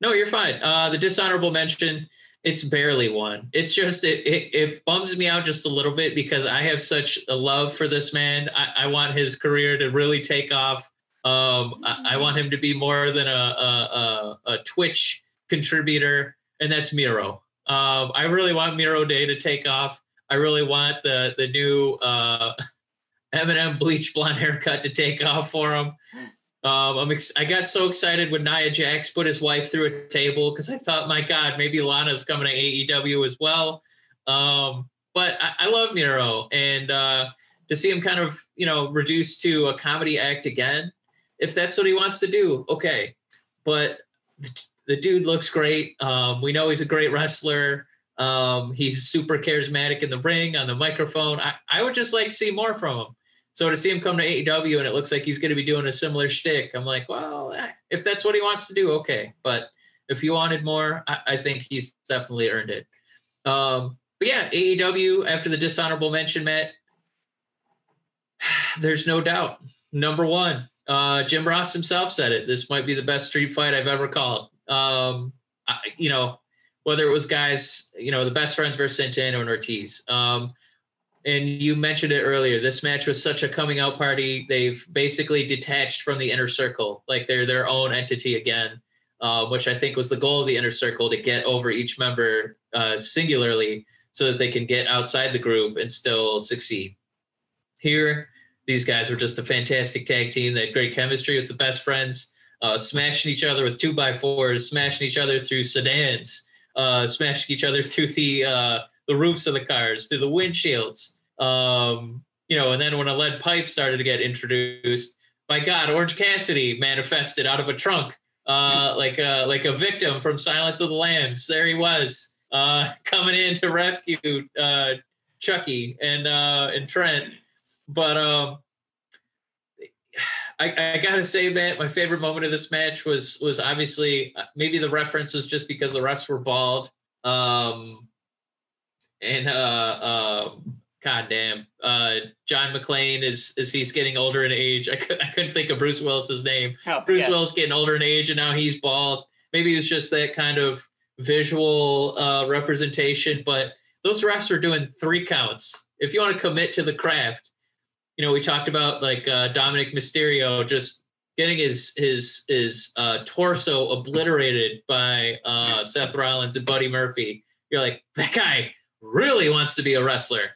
No, you're fine. Uh, the dishonorable mention it's barely one. It's just it, it, it bums me out just a little bit because I have such a love for this man. I, I want his career to really take off. Um, I, I, want him to be more than a a, a, a Twitch contributor, and that's Miro. Um, I really want Miro Day to take off. I really want the the new uh, Eminem bleach blonde haircut to take off for him. Um, I'm ex- I got so excited when Nia Jax put his wife through a table because I thought, my God, maybe Lana's coming to AEW as well. Um, but I, I love Miro, and uh, to see him kind of you know reduced to a comedy act again, if that's what he wants to do, okay. But the, the dude looks great. Um, we know he's a great wrestler. Um, he's super charismatic in the ring, on the microphone. I, I would just like to see more from him. So to see him come to AEW and it looks like he's going to be doing a similar shtick, I'm like, well, eh, if that's what he wants to do, okay. But if he wanted more, I, I think he's definitely earned it. Um, but yeah, AEW after the dishonorable mention, Matt. There's no doubt. Number one, uh, Jim Ross himself said it. This might be the best street fight I've ever called. Um, I, you know, whether it was guys, you know, the best friends versus Santana and Ortiz. Um, and you mentioned it earlier. This match was such a coming out party. They've basically detached from the inner circle, like they're their own entity again, uh, which I think was the goal of the inner circle to get over each member uh, singularly so that they can get outside the group and still succeed. Here, these guys were just a fantastic tag team. They had great chemistry with the best friends, uh, smashing each other with two by fours, smashing each other through sedans, uh, smashing each other through the uh, the roofs of the cars, through the windshields. Um, you know, and then when a lead pipe started to get introduced, my God, Orange Cassidy manifested out of a trunk, uh, like a like a victim from Silence of the Lambs. There he was, uh, coming in to rescue uh, Chucky and uh, and Trent. But um, I, I gotta say, Matt, my favorite moment of this match was was obviously uh, maybe the reference was just because the refs were bald. Um, and uh, um, God damn, uh, John McClane is is he's getting older in age. I, could, I couldn't think of Bruce Willis's name. Oh, Bruce yeah. Willis getting older in age, and now he's bald. Maybe it was just that kind of visual uh, representation. But those refs were doing three counts. If you want to commit to the craft, you know, we talked about like uh, Dominik Mysterio just getting his his his uh, torso obliterated by uh, Seth Rollins and Buddy Murphy. You're like that guy really wants to be a wrestler.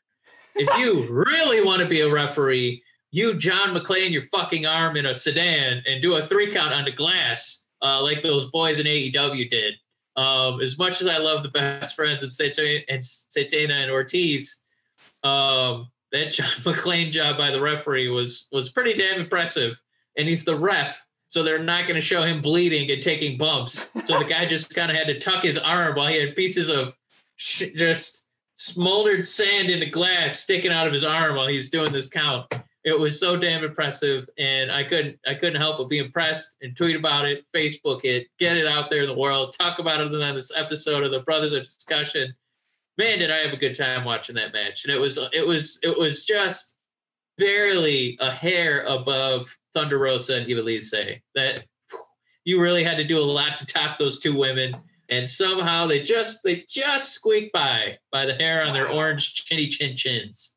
If you really want to be a referee, you John McClane your fucking arm in a sedan and do a three count on the glass uh, like those boys in AEW did. Um, as much as I love the best friends and Satana and, Santana and Ortiz, um, that John McClane job by the referee was was pretty damn impressive. And he's the ref, so they're not going to show him bleeding and taking bumps. So the guy just kind of had to tuck his arm while he had pieces of sh- just smoldered sand in the glass sticking out of his arm while he was doing this count. It was so damn impressive, and I couldn't I couldn't help but be impressed and tweet about it, Facebook it, get it out there in the world, talk about it on this episode of the Brothers of Discussion man, did I have a good time watching that match. And it was it was it was just barely a hair above Thunder Rosa and Ivelisse. That you really had to do a lot to top those two women. And somehow they just they just squeaked by by the hair on their orange chinny chin chins.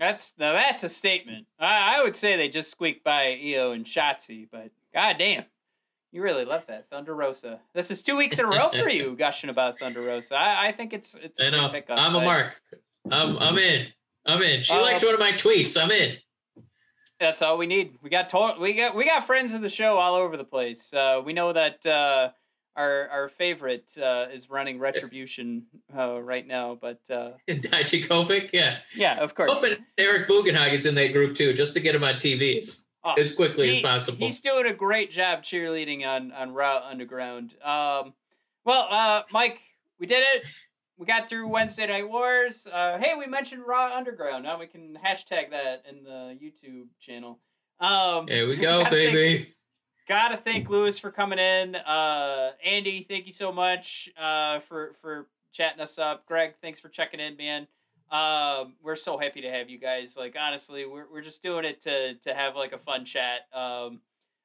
That's now that's a statement. I, I would say they just squeaked by Io and Shotzi, but goddamn, you really love that Thunder Rosa. This is two weeks in a row for you gushing about Thunder Rosa. I, I think it's it's a I know. pickup. I'm a mark. I'm I'm in. I'm in. She Uh, liked one of my tweets. I'm in. That's all we need. We got to- we got we got friends of the show all over the place. Uh, we know that uh, our our favorite uh, is running Retribution uh, right now, but uh, Dijakovic, yeah. yeah, of course. Hoping Eric Bugenhagen's in that group too, just to get him on TV as, Oh, as quickly as possible. He's doing a great job cheerleading on on Raw Underground. Um, well, uh, Mike, we did it. We got through Wednesday Night Wars. Uh, hey, we mentioned Raw Underground. Now we can hashtag that in the YouTube channel. Um, There we go, baby. Gotta thank Lewis for coming in. Uh, Andy, thank you so much uh, for for chatting us up. Greg, thanks for checking in, man. Um, we're so happy to have you guys. Like honestly, we're we're just doing it to to have like a fun chat. Um,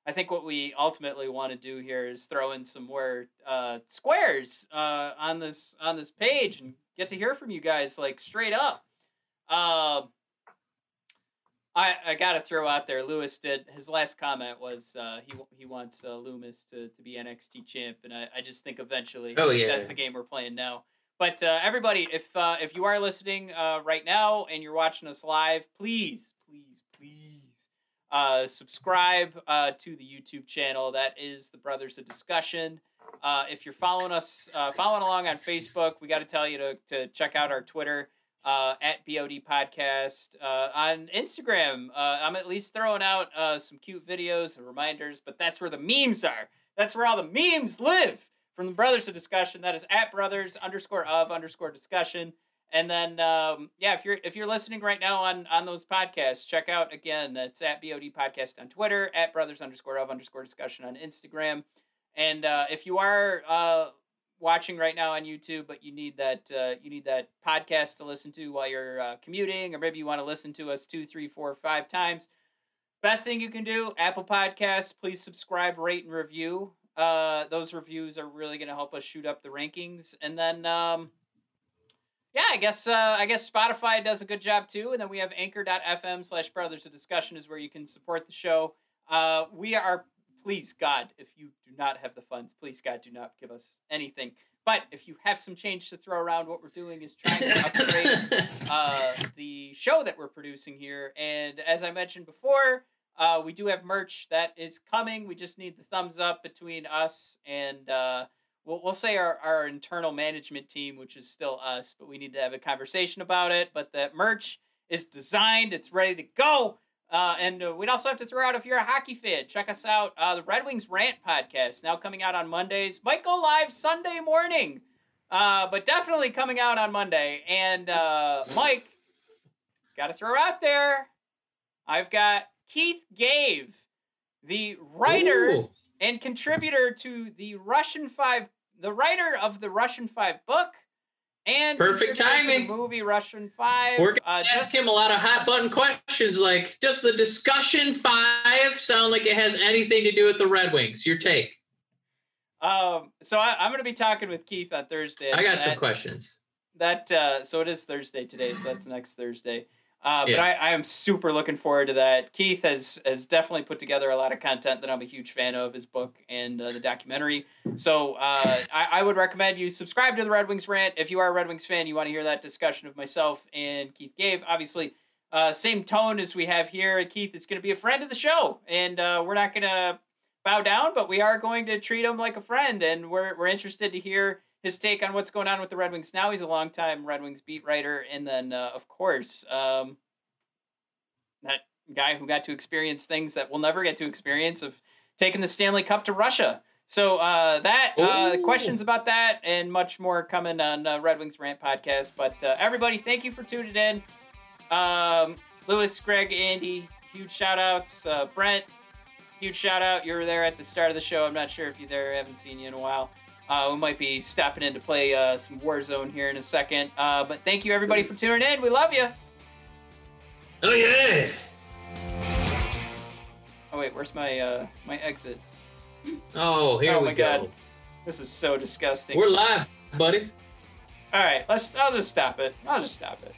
I think what we ultimately want to do here is throw in some more uh, squares uh, on this on this page and get to hear from you guys like straight up. Um, I I gotta throw out there. Lewis did his last comment was uh, he he wants uh, Lumis to, to be NXT champ, and I, I just think eventually Oh, yeah. that's the game we're playing now. But uh, everybody, if uh, if you are listening uh, right now and you're watching us live, please, please, please uh, subscribe uh, to the YouTube channel. That is the Brothers of Discussion. Uh, if you're following us, uh, following along on Facebook, we got to tell you to, to check out our Twitter uh, at BOD Podcast. Uh, on Instagram, uh, I'm at least throwing out uh, some cute videos and reminders, but that's where the memes are. That's where all the memes live from the Brothers of Discussion. That is at Brothers underscore of underscore discussion. And then, um, yeah, if you're if you're listening right now on on those podcasts, check out again. That's at BOD Podcast on Twitter, at Brothers underscore of underscore discussion on Instagram. And uh, if you are uh, watching right now on YouTube, but you need that uh, you need that podcast to listen to while you're uh, commuting, or maybe you want to listen to us two, three, four, five times. Best thing you can do, Apple Podcasts. Please subscribe, rate, and review. Uh, those reviews are really going to help us shoot up the rankings. And then, um, yeah, I guess uh, I guess Spotify does a good job too. And then we have Anchor.fm slash Brothers of Discussion is where you can support the show. Uh, we are please God, if you do not have the funds, please God, do not give us anything. But if you have some change to throw around, what we're doing is trying to upgrade uh, the show that we're producing here. And as I mentioned before, uh, we do have merch that is coming. We just need the thumbs up between us and uh, we'll, we'll say our, our internal management team, which is still us, but we need to have a conversation about it. But that merch is designed, it's ready to go. Uh, and uh, we'd also have to throw out if you're a hockey fan, check us out. Uh, the Red Wings Rant podcast now coming out on Mondays. Might go live Sunday morning, uh, but definitely coming out on Monday. And uh, Mike, got to throw out there. I've got Keith Gave, the writer Ooh. and contributor to the Russian Five, the writer of the Russian Five book, and Perfect timing. Movie Russian Five. We're gonna Uh, ask just- him a lot of hot button questions like, does the discussion five sound like it has anything to do with the Red Wings? Your take. Um, so I, I'm going to be talking with Keith on Thursday. I got some questions. That uh, so it is Thursday today, so that's next Thursday. Uh, but Yeah. I, I am super looking forward to that. Keith has has definitely put together a lot of content that I'm a huge fan of, his book and uh, the documentary. So uh, I, I would recommend you subscribe to the Red Wings rant if you are a Red Wings fan. You want to hear that discussion of myself and Keith Gave. Obviously, uh, same tone as we have here. Keith is going to be a friend of the show, and uh, we're not going to bow down, but we are going to treat him like a friend, and we're we're interested to hear his take on what's going on with the Red Wings now. He's a longtime Red Wings beat writer, and then uh, of course um, that guy who got to experience things that we'll never get to experience of taking the Stanley Cup to Russia. So uh, that uh, questions about that and much more coming on uh, Red Wings Rant podcast. But uh, everybody, thank you for tuning in. Um, Lewis, Greg, Andy, huge shout outs. Uh, Brent, huge shout out. You were there at the start of the show. I'm not sure if you're there. I haven't seen you in a while. Uh, we might be stepping in to play uh, some Warzone here in a second. Uh, but thank you everybody for tuning in. We love you. Oh yeah. Oh wait, where's my uh, my exit? Oh, here Oh we my go. God. This is so disgusting. We're live, buddy. All right, let's. I'll just stop it. I'll just stop it.